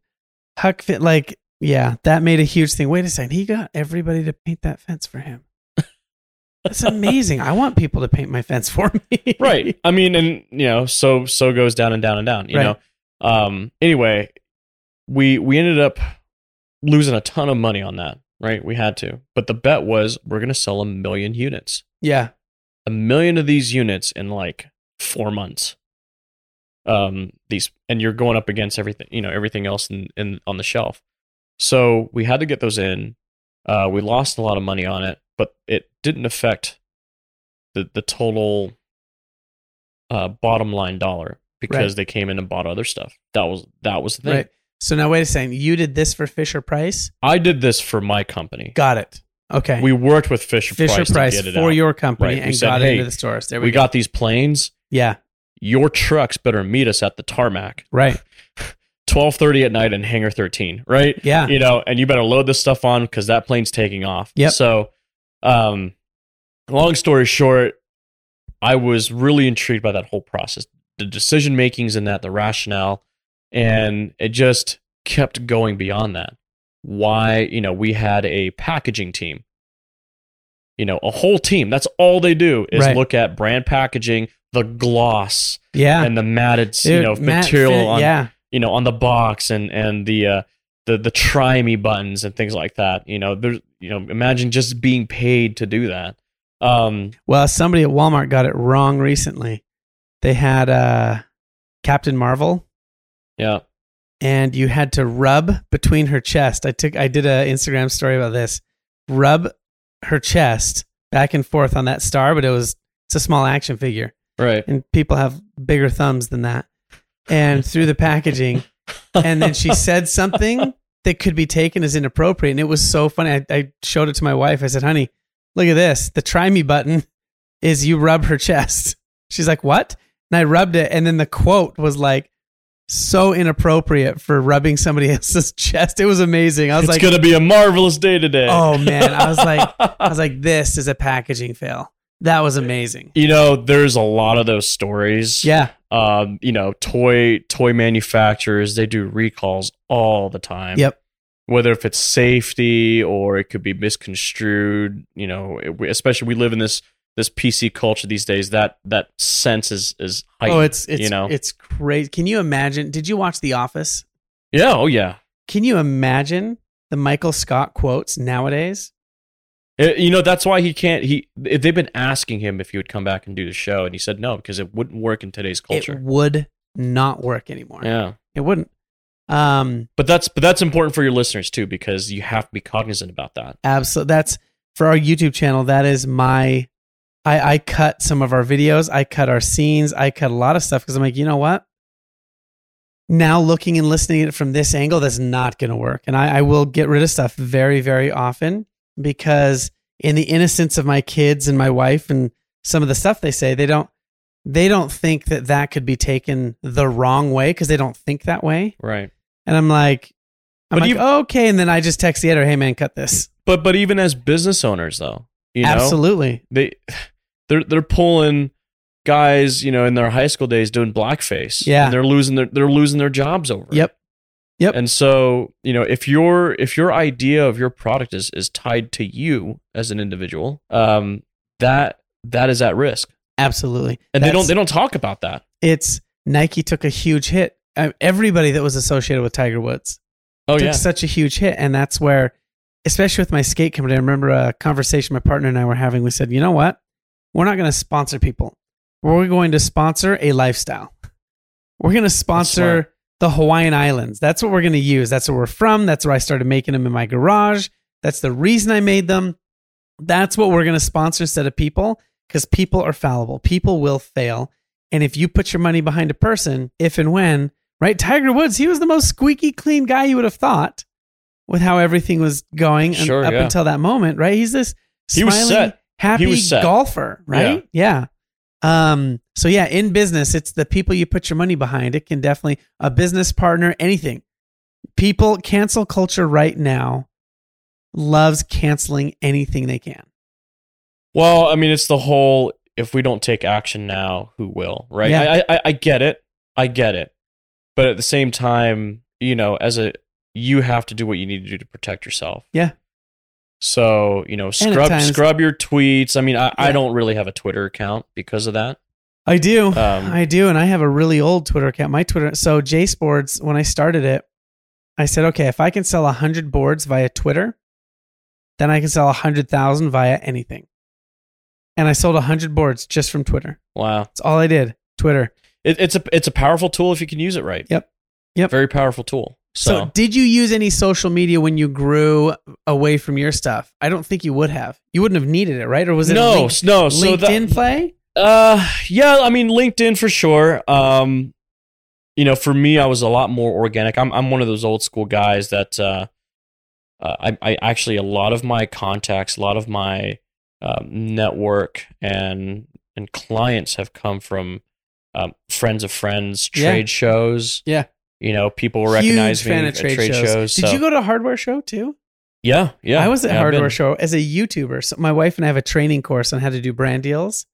Huck Finn. Like, yeah, that made a huge thing. Wait a second, he got everybody to paint that fence for him. <laughs> That's amazing. I want people to paint my fence for me. <laughs> right. I mean, and you know, so so goes down and down and down. You Right. know. Um. Anyway, we we ended up losing a ton of money on that. Right. We had to, but the bet was we're gonna sell a million units. Yeah. a million of these units in like four months. Um, these and you're going up against everything, you know, everything else in, in on the shelf. So we had to get those in. Uh, we lost a lot of money on it, but it didn't affect the the total uh, bottom line dollar because Right. they came in and bought other stuff. That was that was the thing. Right. So now wait a second. You did this for Fisher Price? I did this for my company. Got it. Okay. We worked with Fisher, Fisher Price, Price, to get it for out. your company Right. We and said, got it "Hey, into the stores. There we, we go. got these planes. Yeah. Your trucks better meet us at the tarmac. Right. <laughs> 12:30 at night in hangar 13, right? Yeah. You know, and you better load this stuff on cuz that plane's taking off. Yep. So, um long story short, I was really intrigued by that whole process. The decision makings in that, the rationale, and it just kept going beyond that. Why, you know, we had a packaging team. you know, a whole team. That's all they do is Right. look at brand packaging, the gloss, Yeah. and the matted, you know, material Fit- on, yeah. you know, on the box and and the uh, the the try me buttons and things like that. You know, there's, you know, imagine just being paid to do that. Um, Well, somebody at Walmart got it wrong recently. They had uh, Captain Marvel, yeah, and you had to rub between her chest. I took, I did a Instagram story about this. Rub her chest back and forth on that star, but it was it's a small action figure, right. and people have bigger thumbs than that. And through the packaging, and then she said something that could be taken as inappropriate, and it was so funny. I, I showed it to my wife. I said, "Honey, look at this. The try me button is you rub her chest." She's like, "What?" And I rubbed it, and then the quote was like, "So inappropriate for rubbing somebody <laughs> else's chest." It was amazing. I was it's like, gonna be a marvelous day today. "Oh man!" I was like, <laughs> "I was like, this is a packaging fail." That was amazing. you know, there's a lot of those stories. Yeah, um, you know, toy toy manufacturers they do recalls all the time. Yep. Whether if it's safety or it could be misconstrued, you know, especially we live in this this PC culture these days. That that sense is is heightened. oh, it's it's you know, it's crazy. Can you imagine? Did you watch The Office? yeah, oh yeah. Can you imagine the Michael Scott quotes nowadays? It- you know that's why he can't. He they've been asking him if he would come back and do the show, and he said no because it wouldn't work in today's culture. It would not work anymore. yeah, It wouldn't. Um, but that's but that's important for your listeners too because you have to be cognizant about that. absolutely. That's for our YouTube channel. That is my. I I cut some of our videos. I cut our scenes. I cut a lot of stuff because I'm like, you know what? Now looking and listening at it from this angle, that's not going to work. And I, I will get rid of stuff very, very often because in the innocence of my kids and my wife and some of the stuff they say, they don't they don't think that that could be taken the wrong way because they don't think that way. Right. And I'm like, I'm But like, you- okay. And then I just text the editor, hey man, cut this. But but even as business owners though, you know, Absolutely. they they're they're pulling guys, you know, in their high school days doing blackface. Yeah. And they're losing their they're losing their jobs over. it. Yep. Yep. And so, you know, if your if your idea of your product is is tied to you as an individual, um, that that is at risk. Absolutely. And they don't they don't talk about that. it's Nike took a huge hit. Everybody that was associated with Tiger Woods Oh took yeah. such a huge hit. And that's where, especially with my skate company, I remember a conversation my partner and I were having. We said, you know what? We're not going to sponsor people. We're going to sponsor a lifestyle. We're going to sponsor the Hawaiian Islands. That's what we're going to use. That's where we're from. That's where I started making them in my garage. That's the reason I made them. That's what we're going to sponsor instead of people because people are fallible. People will fail. And if you put your money behind a person, if and when, right? Tiger Woods, he was the most squeaky clean guy you would have thought with how everything was going Sure, up yeah. until that moment, right? He's this smiling, happy He set. golfer, right? Yeah. Um, so yeah, in business, it's the people you put your money behind. It can definitely a business partner, anything. People cancel culture right now loves canceling anything they can. Well, I mean, it's the whole if we don't take action now, who will? Right? Yeah. I, I I get it. I get it. But at the same time, you know, as a you have to do what you need to do to protect yourself. Yeah. So, you know, scrub times- scrub your tweets. I mean, I, I don't really have a Twitter account because of that. I do. Um, I do. And I have a really old Twitter account. My Twitter. So J Sports, when I started it, I said, okay, if I can sell 100 boards via Twitter, then I can sell 100,000 via anything. And I sold 100 boards just from Twitter. Wow. That's all I did. Twitter. It, it's a it's a powerful tool if you can use it right. Yep. Yep. Very powerful tool. So, So, did you use any social media when you grew away from your stuff? I don't think you would have. You wouldn't have needed it, right? Or was it no, link- no. So LinkedIn that, play? Uh, yeah. I mean, LinkedIn for sure. Um, you know, for me, I was a lot more organic. I'm I'm one of those old school guys that uh, uh I I actually a lot of my contacts, a lot of my um, network and and clients have come from um, friends of friends, Yeah. trade shows. Yeah. You know, people Huge recognize me fan at of trade, shows. Did so- you go to a hardware show too? Yeah, yeah. I was at yeah, hardware show as a YouTuber. So my wife and I have a training course on how to do brand deals.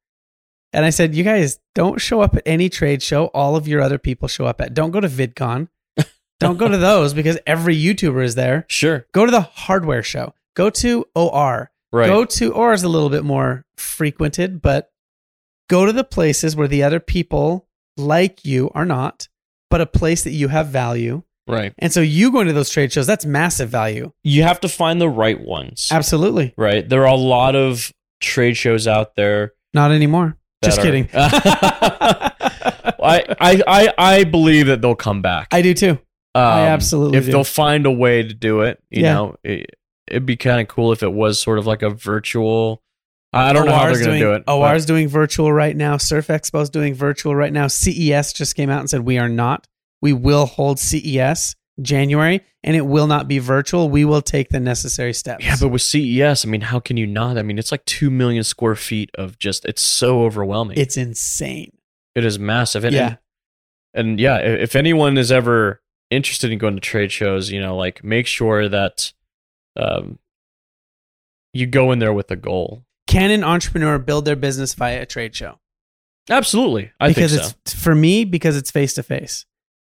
And I said, you guys don't show up at any trade show. All of your other people show up at. Don't go to VidCon. <laughs> don't go to those because every YouTuber is there. Sure. Go to the hardware show. Go to OR. Right. Go to, or is a little bit more frequented, but go to the places where the other people like you are not, but a place that you have value. right. And so you going to those trade shows, that's massive value. You have to find the right ones. Absolutely. Right. There are a lot of trade shows out there. Not anymore. Just are- kidding. <laughs> I, I, I, I believe that they'll come back. I do too. I Um, absolutely If do. they'll find a way to do it, you Yeah. know, it, it'd be kind of cool if it was sort of like a virtual. I don't know how they're going to do it. but- OR's doing virtual right now. Surf Expo's doing virtual right now. CES just came out and said we are not. We will hold CES January, and it will not be virtual. We will take the necessary steps. Yeah, but with CES, I mean, how can you not? I mean, it's like two million square feet of just. It's so overwhelming. it's insane. it is massive. And, Yeah. and, and yeah, if anyone is ever interested in going to trade shows, you know, like make sure that um, you go in there with a goal. Can an entrepreneur build their business via a trade show? Absolutely, I because think so. it's for me because it's face to face.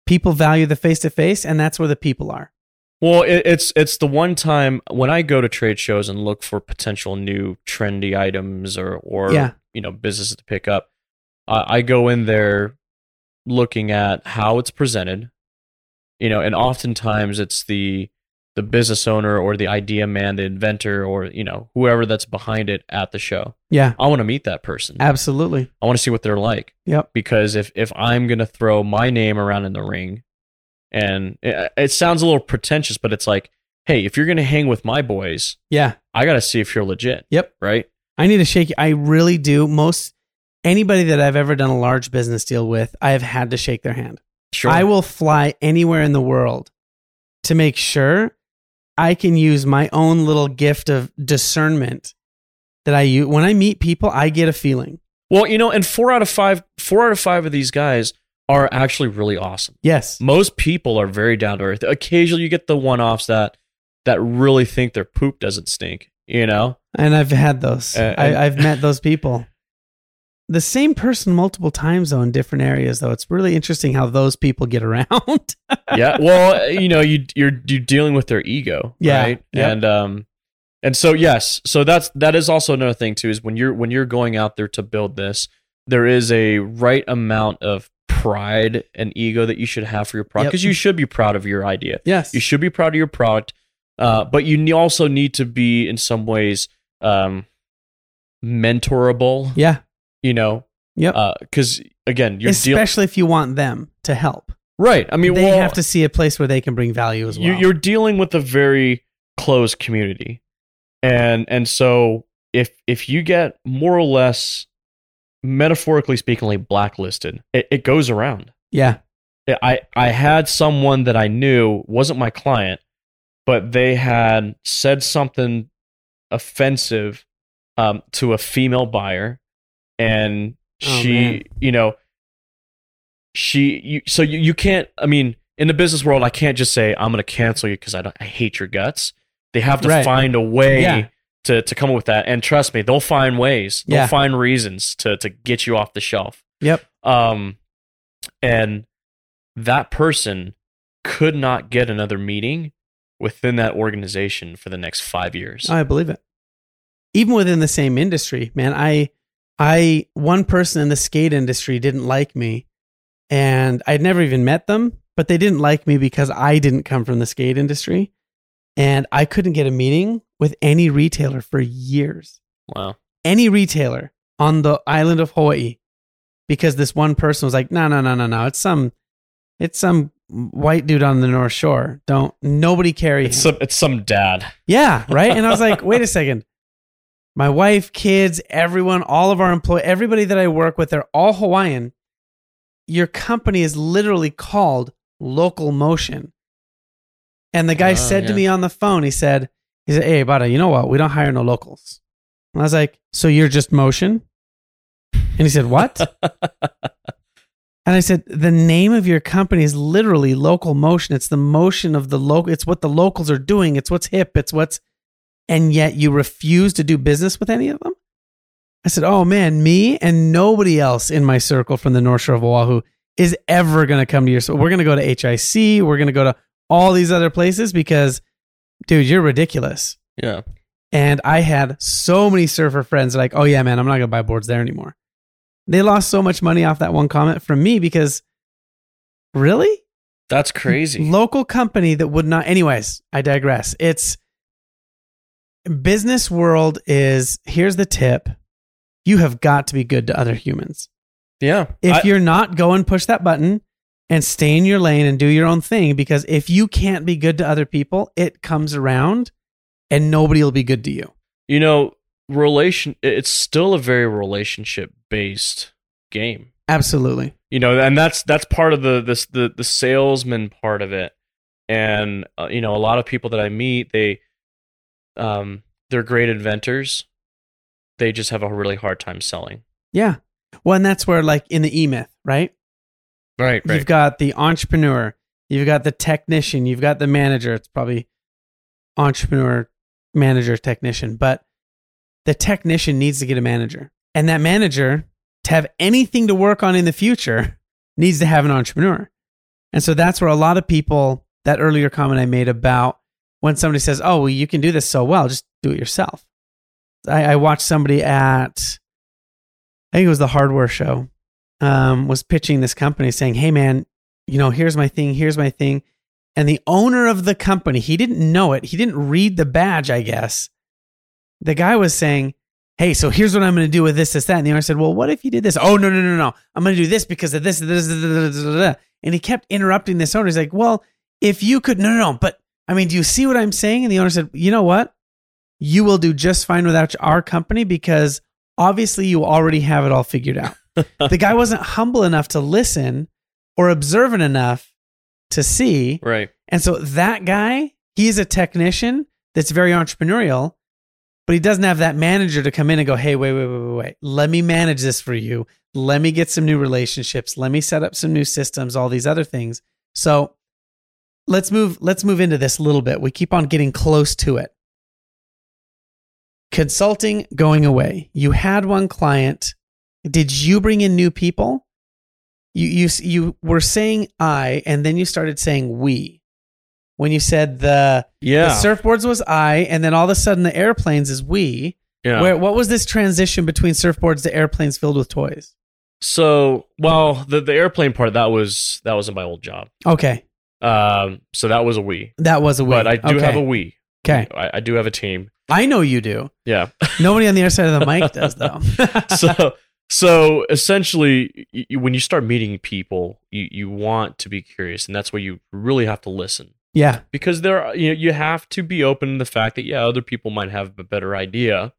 People value the face to face, and that's where the people are. Well, it, it's it's the one time when I go to trade shows and look for potential new trendy items or or Yeah. you know businesses to pick up. I I go in there looking at how it's presented, you know, and oftentimes it's the the business owner or the idea man, the inventor, or you know whoever that's behind it at the show. Yeah, I want to meet that person. absolutely. I want to see what they're like Yep. because if if I'm gonna throw my name around in the ring, and it, it sounds a little pretentious, but it's like, hey, if you're gonna hang with my boys, Yeah. I gotta see if you're legit. Yep. Right. I need to shake. I really do. Most anybody that I've ever done a large business deal with, I have had to shake their hand. Sure. I will fly anywhere in the world to make sure I can use my own little gift of discernment that I use. When I meet people, I get a feeling. Well, you know, and four out of five, four out of five of these guys are actually really awesome. Yes. Most people are very down to earth. Occasionally, you get the one offs that that really think their poop doesn't stink. You know. And I've had those. Uh, I, I've met those people. <laughs> The same person multiple times, though, in different areas, though. It's really interesting how those people get <laughs> around. yeah. Well, you know, you you're you're dealing with their ego, Yeah, right? yep. And um, and so yes, so that's that is also another thing too is when you're when you're going out there to build this, there is a right amount of pride and ego that you should have for your product Yep. because you should be proud of your idea. yes. You should be proud of your product, uh, but you also need to be in some ways um, mentorable. Yeah. You know, Yep. because again, you're dealing Especially if you want them to help. right. I mean, they well, have to see a place where they can bring value as well. you, you're dealing with a very closed community and and so if if you get more or less metaphorically speakingly blacklisted it, it goes around yeah. i i had someone that i knew wasn't my client but they had said something offensive um, to a female buyer and Oh, she man. you know she you, so you, you can't i mean in the business world i can't just say i'm going to cancel you because I, I hate your guts they have to Right. find a way Yeah. to, to come up with that and trust me they'll find ways they'll Yeah. find reasons to, to get you off the shelf Yep. um and that person could not get another meeting within that organization for the next five years I believe it. Even within the same industry, man, I, I, one person in the skate industry didn't like me, and I'd never even met them, but they didn't like me because I didn't come from the skate industry, and I couldn't get a meeting with any retailer for years. wow Any retailer on the island of Hawaii, because this one person was like, no, no, no, no, no, it's some, it's some white dude on the North Shore. Don't nobody carry it's him. some it's some dad Yeah, right. And I was like, <laughs> wait a second. My wife, kids, everyone, all of our employees, everybody that I work with, they're all Hawaiian. Your company is literally called Local Motion. And the guy Oh, said to me on the phone, he said, he said, Hey, Bada, you know what? We don't hire no locals. And I was like, So you're just motion? And he said, What? <laughs> And I said, the name of your company is literally local motion. It's the motion of the local. It's what the locals are doing. It's what's hip. It's what's, and yet you refuse to do business with any of them. I said, oh man, me and nobody else in my circle from the North Shore of Oahu is ever going to come to your. So we're going to go to HIC. We're going to go to all these other places because, dude, you're ridiculous. yeah And I had so many surfer friends like, oh yeah, man, I'm not gonna buy boards there anymore. They lost so much money off that one comment from me because really? That's crazy. Local company that would not anyways, I digress. It's business world is here's the tip. You have got to be good to other humans. Yeah. If I- you're not, go and push that button and stay in your lane and do your own thing because if you can't be good to other people, it comes around and nobody will be good to you. you know, relation it's still a very relationship based game. Absolutely. you know and that's that's part of the this the the salesman part of it and uh, you know a lot of people that i meet they um they're great inventors they just have a really hard time selling Yeah. Well, and that's where, like in the E Myth, right? right You've got the entrepreneur, you've got the technician, you've got the manager. It's probably entrepreneur, manager, technician, but the technician needs to get a manager. And that manager, to have anything to work on in the future, needs to have an entrepreneur. And so that's where a lot of people, that earlier comment I made about when somebody says, Oh, well, you can do this so well, just do it yourself. I, I watched somebody at, I think it was the hardware show, um, was pitching this company saying, Hey, man, you know, here's my thing, here's my thing. And the owner of the company, he didn't know it. He didn't read the badge, I guess. The guy was saying, Hey, so here's what I'm going to do with this, this, that. And the owner said, Well, what if you did this? Oh, no, no, no, no. I'm going to do this because of this, this, this, this, this, this. And he kept interrupting this owner. He's like, Well, if you could, no, no, no. But I mean, do you see what I'm saying? And the owner said, You know what? You will do just fine without our company because obviously you already have it all figured out. <laughs> the guy wasn't humble enough to listen or observant enough to see. right And so that guy, he's a technician that's very entrepreneurial, but he doesn't have that manager to come in and go, hey, wait, wait, wait, wait, wait. Let me manage this for you. Let me get some new relationships. Let me set up some new systems, all these other things. So let's move, let's move into this a little bit. We keep on getting close to it. Consulting going away. You had one client. Did you bring in new people? You you you were saying I, and then you started saying we. When you said the, yeah the surfboards was I, and then all of a sudden the airplanes is we. yeah Where what was this transition between surfboards to airplanes filled with toys? so well the the airplane part that was that was in my old job Okay, um so that was a we that was a we. but i do okay. have a we Okay, I, I do have a team I know you do. yeah <laughs> Nobody on the other side of the mic does though. <laughs> <laughs> so so essentially y- y- when you start meeting people you, you want to be curious and that's where you really have to listen yeah, because there are, you know, you have to be open to the fact that yeah other people might have a better idea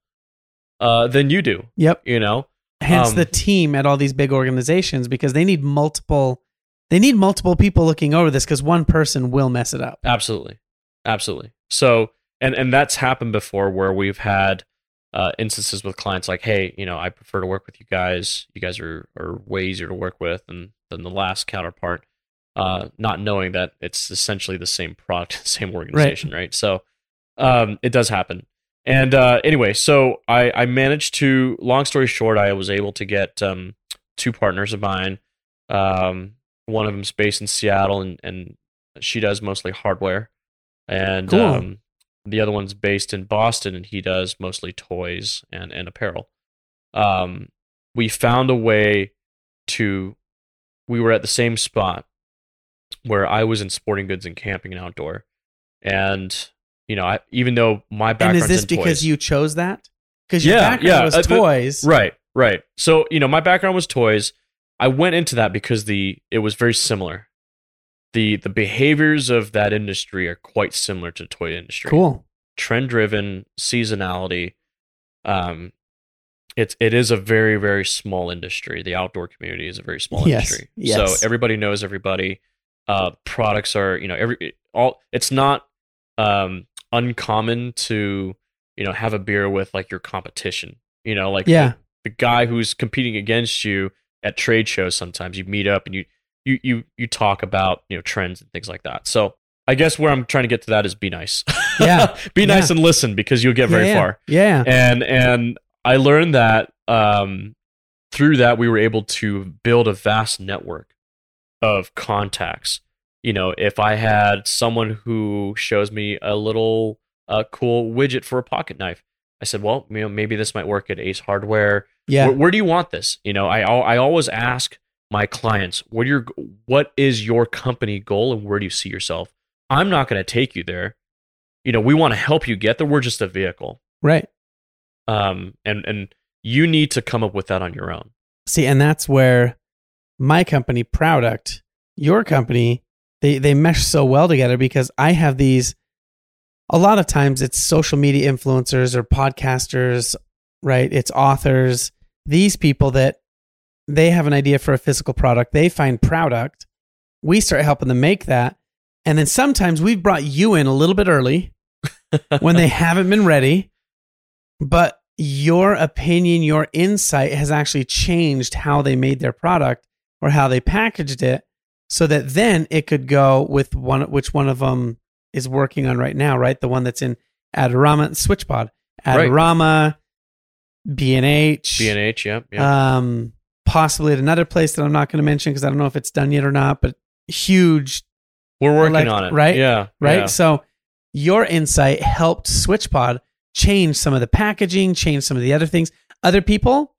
uh, than you do yep. you know Hence Um, the team at all these big organizations because they need multiple. They need multiple people looking over this because one person will mess it up. absolutely. Absolutely. So and and that's happened before where we've had uh, instances with clients like hey you know i prefer to work with you guys. You guys are are way easier to work with than than the last counterpart uh, not knowing that it's essentially the same product <laughs> same organization right, so um, it does happen. And uh, anyway so I, I managed to long story short i was able to get um, two partners of mine um, one of them's based in seattle and, and she does mostly hardware and Cool. um, the other one's based in boston and he does mostly toys and, and apparel um, we found a way to we were at the same spot where i was in sporting goods and camping and outdoor and you know I, even though my background is this because toys, you chose that? Because your Yeah, background yeah, was uh, toys. Right, right. So, you know, my background was toys. I went into that because the it was very similar. The the behaviors of that industry are quite similar to the toy industry. Cool. Trend driven, seasonality. Um it's it is a very, very small industry. The outdoor community is a very small Yes, industry. yes. So everybody knows everybody. Uh products are, you know, every all it's not um uncommon to, you know, have a beer with like your competition. You know, like Yeah. the guy who's competing against you at trade shows sometimes you meet up and you you you you talk about you know trends and things like that so i guess where i'm trying to get to that is be nice <laughs> Yeah. be nice and listen because you'll get very yeah, yeah. far Yeah. and and i learned that um through that we were able to build a vast network of contacts you know if i had someone who shows me a little a cool widget for a pocket knife. I said, well, you know, maybe this might work at Ace Hardware. Yeah. Where, where do you want this? You know, I I always ask my clients, what your what is your company goal and where do you see yourself? I'm not going to take you there. You know, we want to help you get there. We're just a vehicle. Right. Um, and and you need to come up with that on your own. See, and that's where my company, Product, your company, they they mesh so well together because I have these. A lot of times, it's social media influencers or podcasters, right? It's authors. These people that they have an idea for a physical product, they find product. We start helping them make that, and then sometimes we've brought you in a little bit early <laughs> when they haven't been ready, but your opinion, your insight has actually changed how they made their product or how they packaged it so that then it could go with one which one of them is working on right now, right? The one that's in Adorama and SwitchPod. Adorama, B&H. B&H, yep, yeah. Um, possibly at another place that I'm not going to mention because I don't know if it's done yet or not, but huge, We're working elect- on it. right? Yeah. right? yeah. So your insight helped SwitchPod change some of the packaging, change some of the other things. Other people,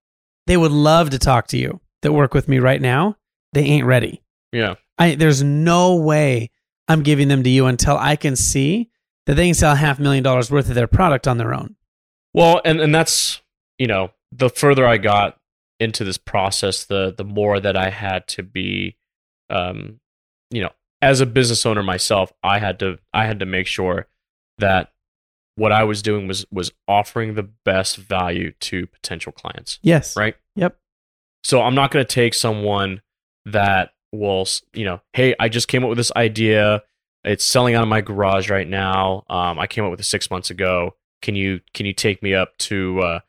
they would love to talk to you that work with me right now. They ain't ready. Yeah. I there's no way I'm giving them to you until I can see that they can sell half a million dollars worth of their product on their own. Well, and and that's you know the further I got into this process, the the more that I had to be, um, you know, as a business owner myself, I had to I had to make sure that what I was doing was was offering the best value to potential clients, Yes. right? Yep. So I'm not going to take someone that will, you know, hey, I just came up with this idea. It's selling out of my garage right now. Um, I came up with it six months ago. Can you can you take me up to uh,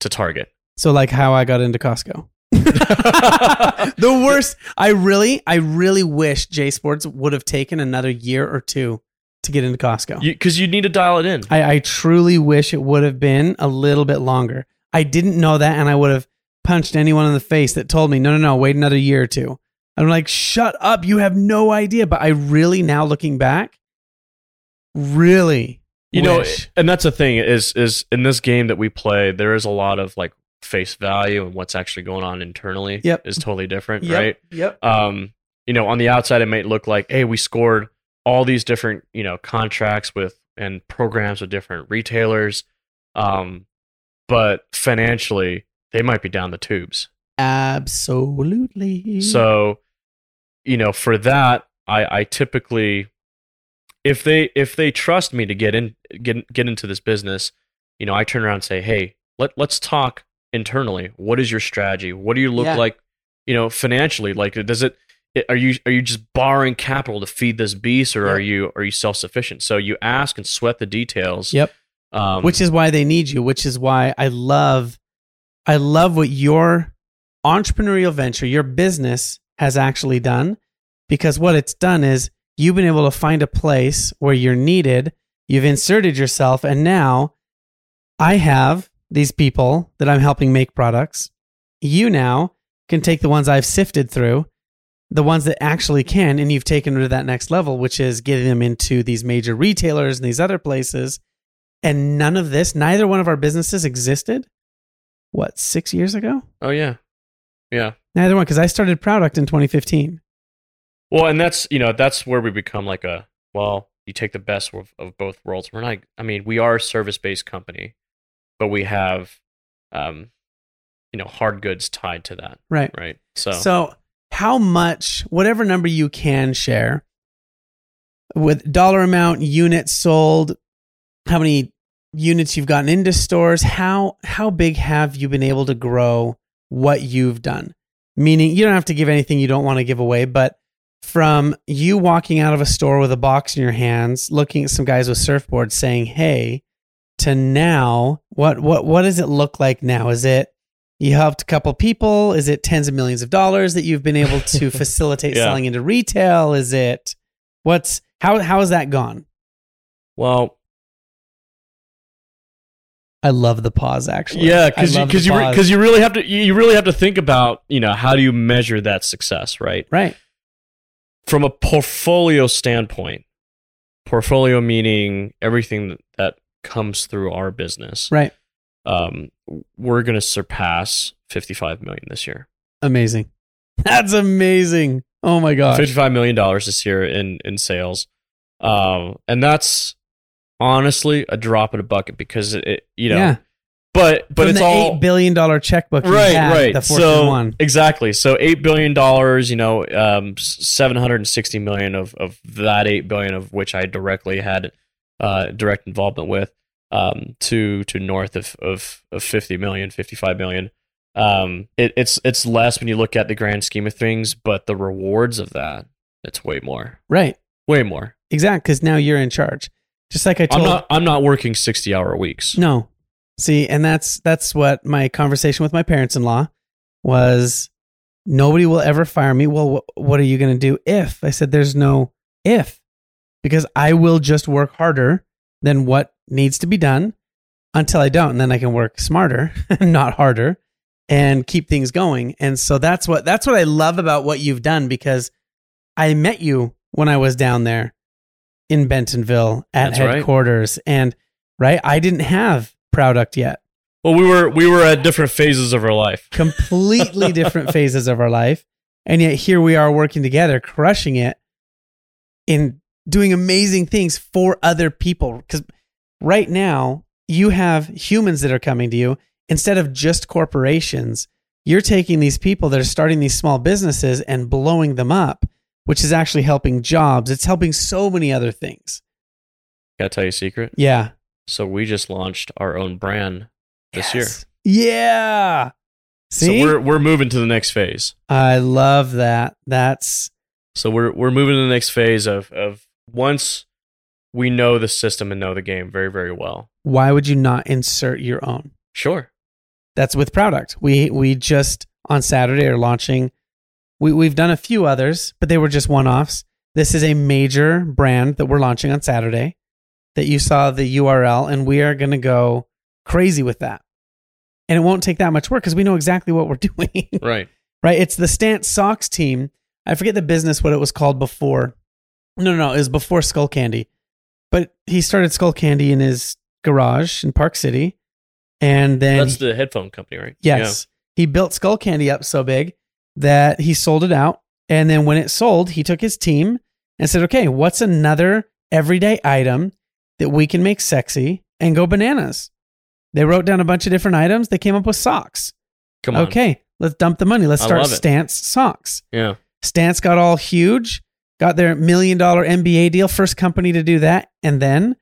to Target? So like how I got into Costco. <laughs> the worst. I really, I really wish J Sports would have taken another year or two to get into Costco. Because you, need to dial it in. I, I truly wish it would have been a little bit longer. I didn't know that, and I would have punched anyone in the face that told me, no, no, no, wait another year or two. I'm like, shut up. You have no idea. But I really, now looking back, really, you know, and that's the thing is is in this game that we play, there is a lot of like face value and what's actually going on internally. Yep. is totally different, Yep, right? Yep. um, you know, on the outside, it might look like, hey, we scored all these different, you know, contracts with and programs with different retailers. Um, but financially, they might be down the tubes. Absolutely. So, you know, for that, I, I typically, if they if they trust me to get in get get into this business, you know, I turn around and say, hey, let let's talk internally. What is your strategy? What do you look Yeah. like, you know, financially? Like, does it? Are you are you just borrowing capital to feed this beast, or are you are you self sufficient? So you ask and sweat the details. Yep. Um, which is why they need you which is why i love i love what your entrepreneurial venture your business has actually done because what it's done is you've been able to find a place where you're needed you've inserted yourself and now i have these people that i'm helping make products you now can take the ones i've sifted through the ones that actually can and you've taken them to that next level which is getting them into these major retailers and these other places and none of this, neither one of our businesses existed. What six years ago? oh yeah, yeah. Neither one, because I started Product in 2015. Well, and that's you know that's where we become like a well, you take the best of, of both worlds. We're not. I mean, we are a service based company, but we have, um, you know, hard goods tied to that, Right. right? So, So, how much, whatever number you can share, with dollar amount, units sold, how many units you've gotten into stores, how how big have you been able to grow what you've done? Meaning, you don't have to give anything you don't want to give away, but from you walking out of a store with a box in your hands, looking at some guys with surfboards, saying, "Hey," to now, what what what does it look like now? Is it you helped a couple people? Is it tens of millions of dollars that you've been able to <laughs> facilitate Yeah. selling into retail? Is it what's how how has that gone? well, I love the pause actually. yeah, because you because you because you really have to you really have to think about you know how do you measure that success, right? right. From a portfolio standpoint, portfolio meaning everything that comes through our business, Right. um, we're going to surpass 55 million this year. Amazing. <laughs> That's amazing. Oh my gosh. 55 million dollars this year in in sales. Um, and that's honestly a drop in a bucket because it, you know, yeah. But but From it's the all eight billion dollar checkbook. right right The so one. exactly so 8 billion dollars you know um 760 million of of that 8 billion of which i directly had uh direct involvement with um to to north of of, of 50 million 55 million um it, it's it's less when you look at the grand scheme of things but the rewards of that it's way more Right. way more Exactly. Because now you're in charge. Just like I told. i'm not i'm not working 60 hour weeks No. See, and that's that's what my conversation with my parents-in-law was. Nobody will ever fire me. Well, wh- what are you going to do if? I said, "There's no if," because I will just work harder than what needs to be done until I don't, and then I can work smarter, <laughs> not harder, and keep things going. And so that's what that's what I love about what you've done because I met you when I was down there in Bentonville at That's right. headquarters, and right, I didn't have product yet. well we were we were at different phases of our life <laughs> Completely different phases of our life, and yet here we are working together, crushing it, in doing amazing things for other people. Because right now you have humans that are coming to you instead of just corporations. You're taking these people that are starting these small businesses and blowing them up, which is actually helping jobs. It's helping so many other things. gotta tell you a secret Yeah. So we just launched our own brand this year. Yeah. See, So we're we're moving to the next phase. I love that. That's So we're we're moving to the next phase of of once we know the system and know the game very very well. why would you not insert your own? Sure. That's with product. We we just on Saturday are launching. We we've done a few others, but they were just one offs. This is a major brand that we're launching on Saturday. That you saw the URL, and we are going to go crazy with that. And it won't take that much work because we know exactly what we're <laughs> doing. Right. right? It's the Stance Socks team. I forget the business what it was called before. No, no, no, it was before Skullcandy. But he started Skullcandy in his garage in Park City, and then That's the headphone company, right? yes, he built Skullcandy up so big that he sold it out. And then when it sold, he took his team and said, "Okay, what's another everyday item that we can make sexy and go bananas?" They wrote down a bunch of different items. They came up with socks. Come on. Okay, let's dump the money. Let's I start love it. Stance Socks. Yeah. Stance got all huge, got their million dollar NBA deal, first company to do that. And then,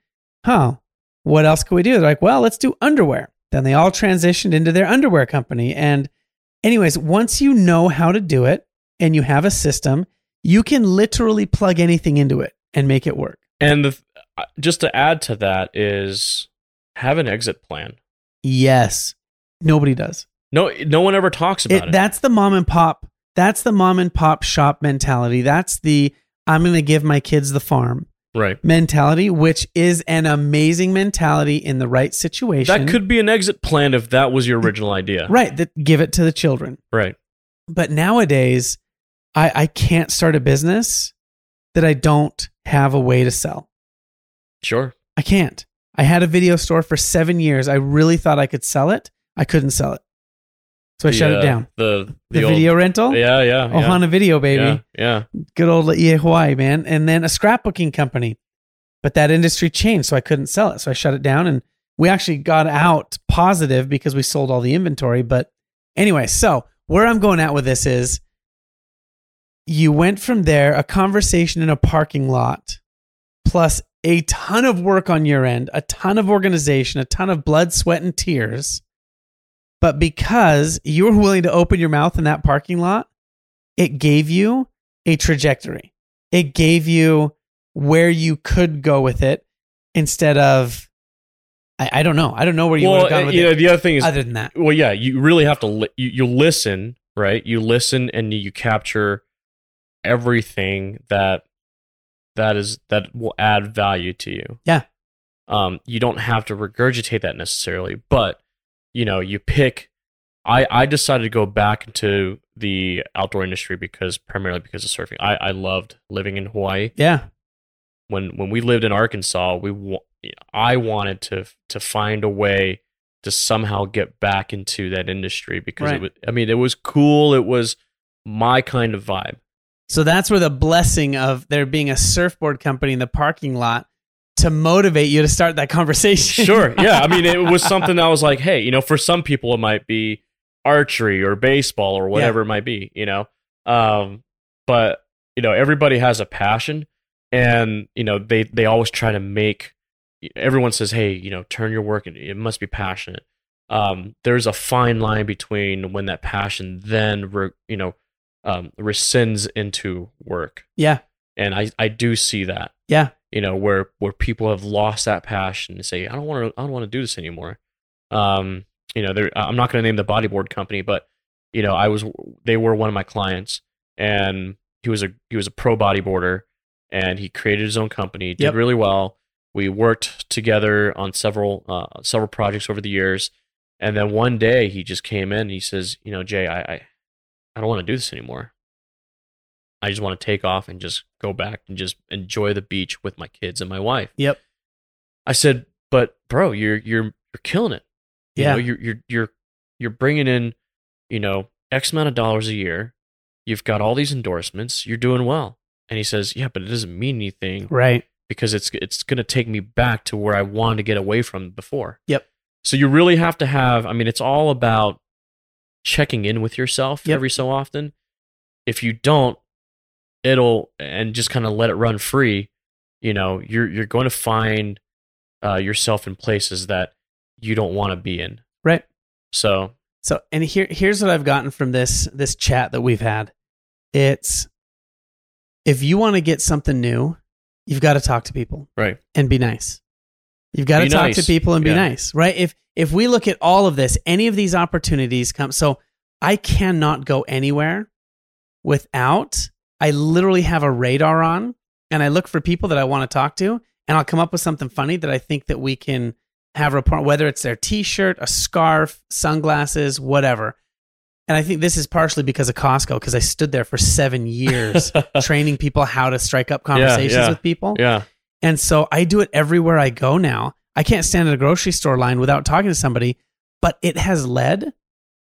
huh, what else can we do? They're like, well, let's do underwear. Then they all transitioned into their underwear company. And, anyways, once you know how to do it and you have a system, you can literally plug anything into it and make it work. And the, just to add to that is have an exit plan. Yes. Nobody does. No no one ever talks about It, it. that's the mom and pop. That's the mom and pop shop mentality. That's the I'm going to give my kids the farm. right. mentality, which is an amazing mentality in the right situation. That could be an exit plan if that was your original idea. right that give it to the children. Right. But nowadays, I, I can't start a business that I don't have a way to sell. Sure. I can't. I had a video store for seven years. I really thought I could sell it. I couldn't sell it, so I The, shut uh, it down. The The, old- video rental, Yeah, yeah. yeah. Ohana Video, baby. Yeah, yeah. good old EA Hawaii, man. And then a scrapbooking company. But that industry changed, so I couldn't sell it. So I shut it down and we actually got out positive because we sold all the inventory. But anyway, so where I'm going at with this is you went from there, a conversation in a parking lot, plus a ton of work on your end, a ton of organization, a ton of blood, sweat, and tears. But because you were willing to open your mouth in that parking lot, it gave you a trajectory. It gave you where you could go with it instead of, I, I don't know. I don't know where you would Well, have gone with you know, it the other thing is, other than that. well, yeah, you really have to li- you, you listen, right? You listen and you capture everything that that is that will add value to you. Yeah. Um, you don't have to regurgitate that necessarily, but you know, you pick. I I decided to go back into the outdoor industry because primarily because of surfing. I I loved living in Hawaii. Yeah. When when we lived in Arkansas, we I wanted to to find a way to somehow get back into that industry because Right. it was, I mean, it was cool. It was my kind of vibe. So that's where the blessing of there being a surfboard company in the parking lot to motivate you to start that conversation. Sure. <laughs> Yeah. I mean, it was something that was like, hey, you know, for some people it might be archery or baseball or whatever it might be, you know. Um, but you know, everybody has a passion, and you know, they they always try to make. Everyone says, hey, you know, turn your work. and It must be passionate. Um, there's a fine line between when that passion then, re, you know, um, rescinds into work, yeah. and I I do see that Yeah. you know where where people have lost that passion and say i don't want to i don't want to do this anymore um you know i'm not going to name the bodyboard company but you know i was they were one of my clients and he was a he was a pro bodyboarder and he created his own company did Yep. really well we worked together on several uh, several projects over the years and then one day he just came in and he says you know jay i i, I don't want to do this anymore I just want to take off and just go back and just enjoy the beach with my kids and my wife. Yep. I said, "But bro, you're you're you're killing it. You Yeah. know, you're you're you're you're bringing in, you know, X amount of dollars a year. You've got all these endorsements. You're doing well." And he says, "Yeah, but it doesn't mean anything Right. because it's it's going to take me back to where I wanted to get away from before." Yep. So you really have to have. I mean, it's all about checking in with yourself Yep. every so often. If you don't, it'll and just kind of let it run free. You know, you're you're going to find uh, yourself in places that you don't want to be in. Right. So So, and here, here's what I've gotten from this this chat that we've had. It's if you want to get something new, you've got to talk to people right, and be nice. You've got to talk nice. to people and be Yeah. nice, right? If if we look at all of this, any of these opportunities come. So I cannot go anywhere without I literally have a radar on, and I look for people that I want to talk to, and I'll come up with something funny that I think that we can have rapport. Whether it's their T-shirt, a scarf, sunglasses, whatever. And I think this is partially because of Costco, because I stood there for seven years <laughs> training people how to strike up conversations yeah. with people. yeah, And so I do it everywhere I go now. I can't stand at a grocery store line without talking to somebody, but it has led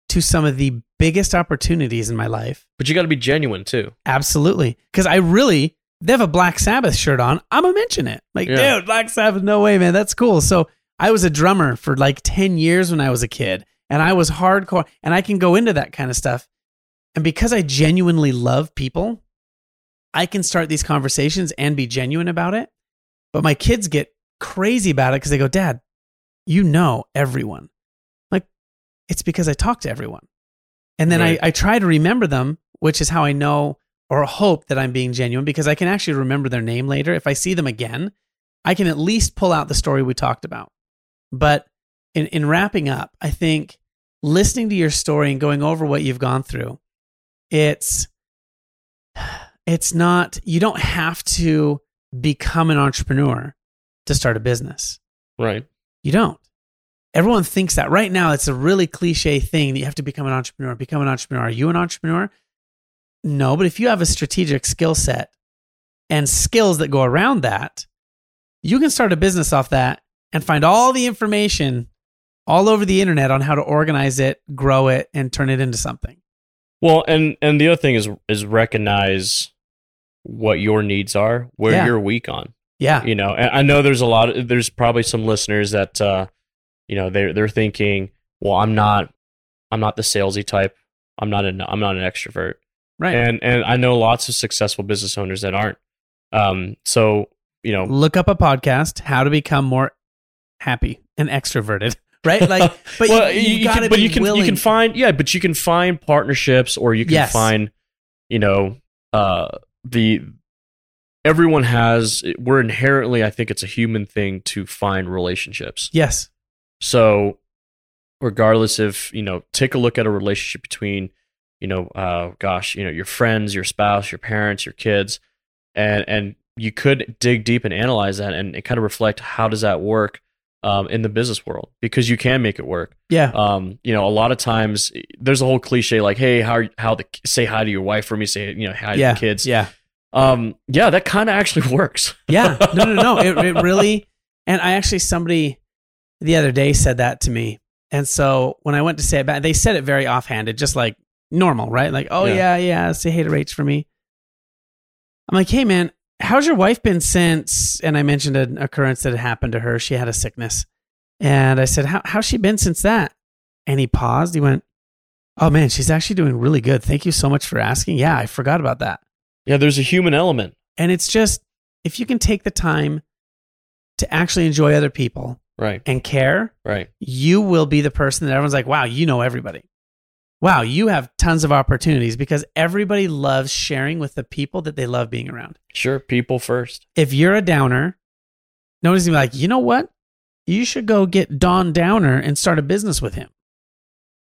to some of the biggest opportunities in my life. but you got to be genuine too. Absolutely. Because I really, they have a Black Sabbath shirt on. I'm going to mention it. Like, Yeah. dude, Black Sabbath, no way, man. That's cool. So I was a drummer for like 10 years when I was a kid, and I was hardcore, and I can go into that kind of stuff. And because I genuinely love people, I can start these conversations and be genuine about it. But my kids get crazy about it because they go, Dad, you know everyone. Like, it's because I talk to everyone. And then Right. I, I try to remember them, which is how I know or hope that I'm being genuine because I can actually remember their name later. If I see them again, I can at least pull out the story we talked about. But in, in wrapping up, I think listening to your story and going over what you've gone through, it's <sighs> it's not you don't have to become an entrepreneur to start a business. Right. You don't. Everyone thinks that right now. It's a really cliche thing that you have to become an entrepreneur. Become an entrepreneur. Are you an entrepreneur? No, but if you have a strategic skill set and skills that go around that, you can start a business off that and find all the information all over the internet on how to organize it, grow it, and turn it into something. Well, and and the other thing is is recognize what your needs are, where Yeah. you're weak on. Yeah. You know, and I know there's a lot. Of, there's probably some listeners that, uh, you know, they're they're thinking, well, I'm not, I'm not the salesy type. I'm not an I'm not an extrovert. Right. And and I know lots of successful business owners that aren't. Um. So you know, Look up a podcast, how to become more happy and extroverted. <laughs> Right? Like, <laughs> but well, you, you, you can, but you can willing. you can find yeah, but you can find partnerships or you can Yes. find, you know, uh, the everyone has. We're inherently, I think, it's a human thing to find relationships. yes. So, regardless if you know, take a look at a relationship between, you know, uh, gosh, you know, your friends, your spouse, your parents, your kids, and and you could dig deep and analyze that and, and kind of reflect how does that work um, in the business world because you can make it work. Yeah. Um, you know, a lot of times there's a whole cliche like, "Hey, how are how the say hi to your wife for me? Say you know hi yeah. to the kids." Yeah. Um, yeah, that kind of actually <laughs> works. Yeah. No, no, no. It, it really, And I actually, somebody the other day said that to me. And so when I went to say it back, they said it very offhanded, just like normal, right? Like, oh, yeah, Yeah. yeah, say hey to Rach for me. I'm like, hey, man, how's your wife been since? And I mentioned an occurrence that had happened to her. She had a sickness. And I said, how, how's she been since that? And he paused. He went, oh, man, she's actually doing really good. Thank you so much for asking. Yeah, I forgot about that. Yeah, there's a human element. And it's just, if you can take the time to actually enjoy other people Right. and care, Right. you will be the person that everyone's like, wow, you know everybody. Wow, you have tons of opportunities because everybody loves sharing with the people that they love being around. Sure. People first. If you're a downer, nobody's gonna be like, you know what? You should go get Don Downer and start a business with him.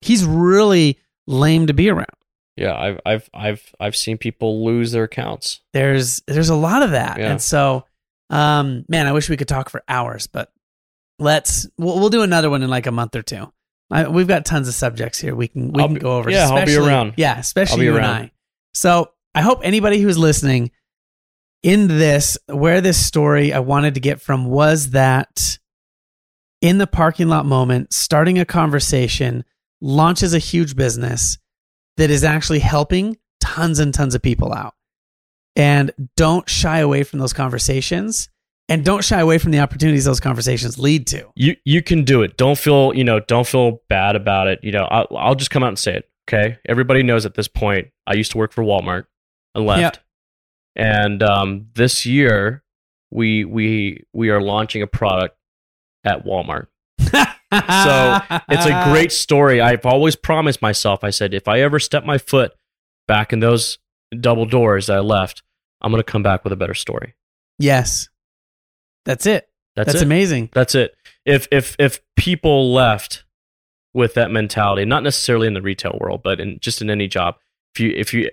He's really lame to be around. Yeah. I've I've I've I've seen people lose their accounts. There's there's a lot of that. Yeah. And so um man, I wish we could talk for hours, but let's we'll, we'll do another one in like a month or two. I, we've got tons of subjects here we can we I'll can go over. yeah, I'll be around. Yeah, especially you around. and I. So I hope anybody who's listening in this, where this story I wanted to get from was that in the parking lot moment, starting a conversation launches a huge business that is actually helping tons and tons of people out. And don't shy away from those conversations and don't shy away from the opportunities those conversations lead to. You you can do it. Don't feel you know. Don't feel bad about it. You know. I'll, I'll just come out and say it. Okay. Everybody knows at this point. I used to work for Walmart. and left. And um, this year, we we we are launching a product at Walmart. <laughs> So it's a great story. I've always promised myself. I said if I ever step my foot back in those double doors that I left, I'm gonna come back with a better story. Yes. That's it. That's, That's it. amazing. That's it. If if if people left with that mentality, not necessarily in the retail world, but in just in any job, if you if you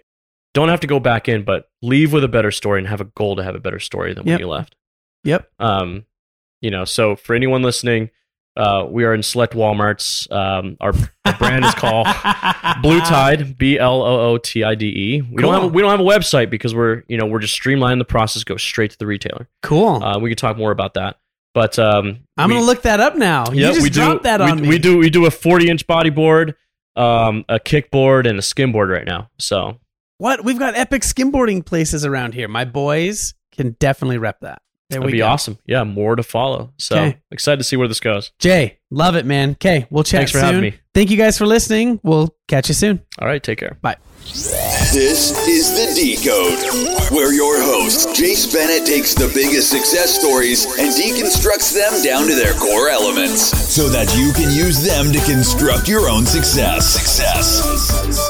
don't have to go back in, but leave with a better story and have a goal to have a better story than Yep. when you left. Yep. Um, you know, so for anyone listening, uh, we are in select WalMarts. Um, our, our brand is called <laughs> Blue Tide, B L O O T I D E. We don't have a, we don't have a website because we're you know we're just streamlining the process, go straight to the retailer. Cool. Uh, we could talk more about that, but um, I'm we- going to look that up now. you just we dropped do, that we, on me. We do we do a 40 inch bodyboard, um, a kickboard, and a skimboard right now. So What? We've got epic skimboarding places around here. My boys can definitely rep that. There that'd we be go. awesome. Yeah, more to follow. So Okay. excited to see where this goes. Jay, love it, man. Okay, we'll chat Thanks for soon. having me. Thank you guys for listening. We'll catch you soon. All right, take care. Bye. This is The Decode, where your host, Jace Bennett, takes the biggest success stories and deconstructs them down to their core elements so that you can use them to construct your own success. Success.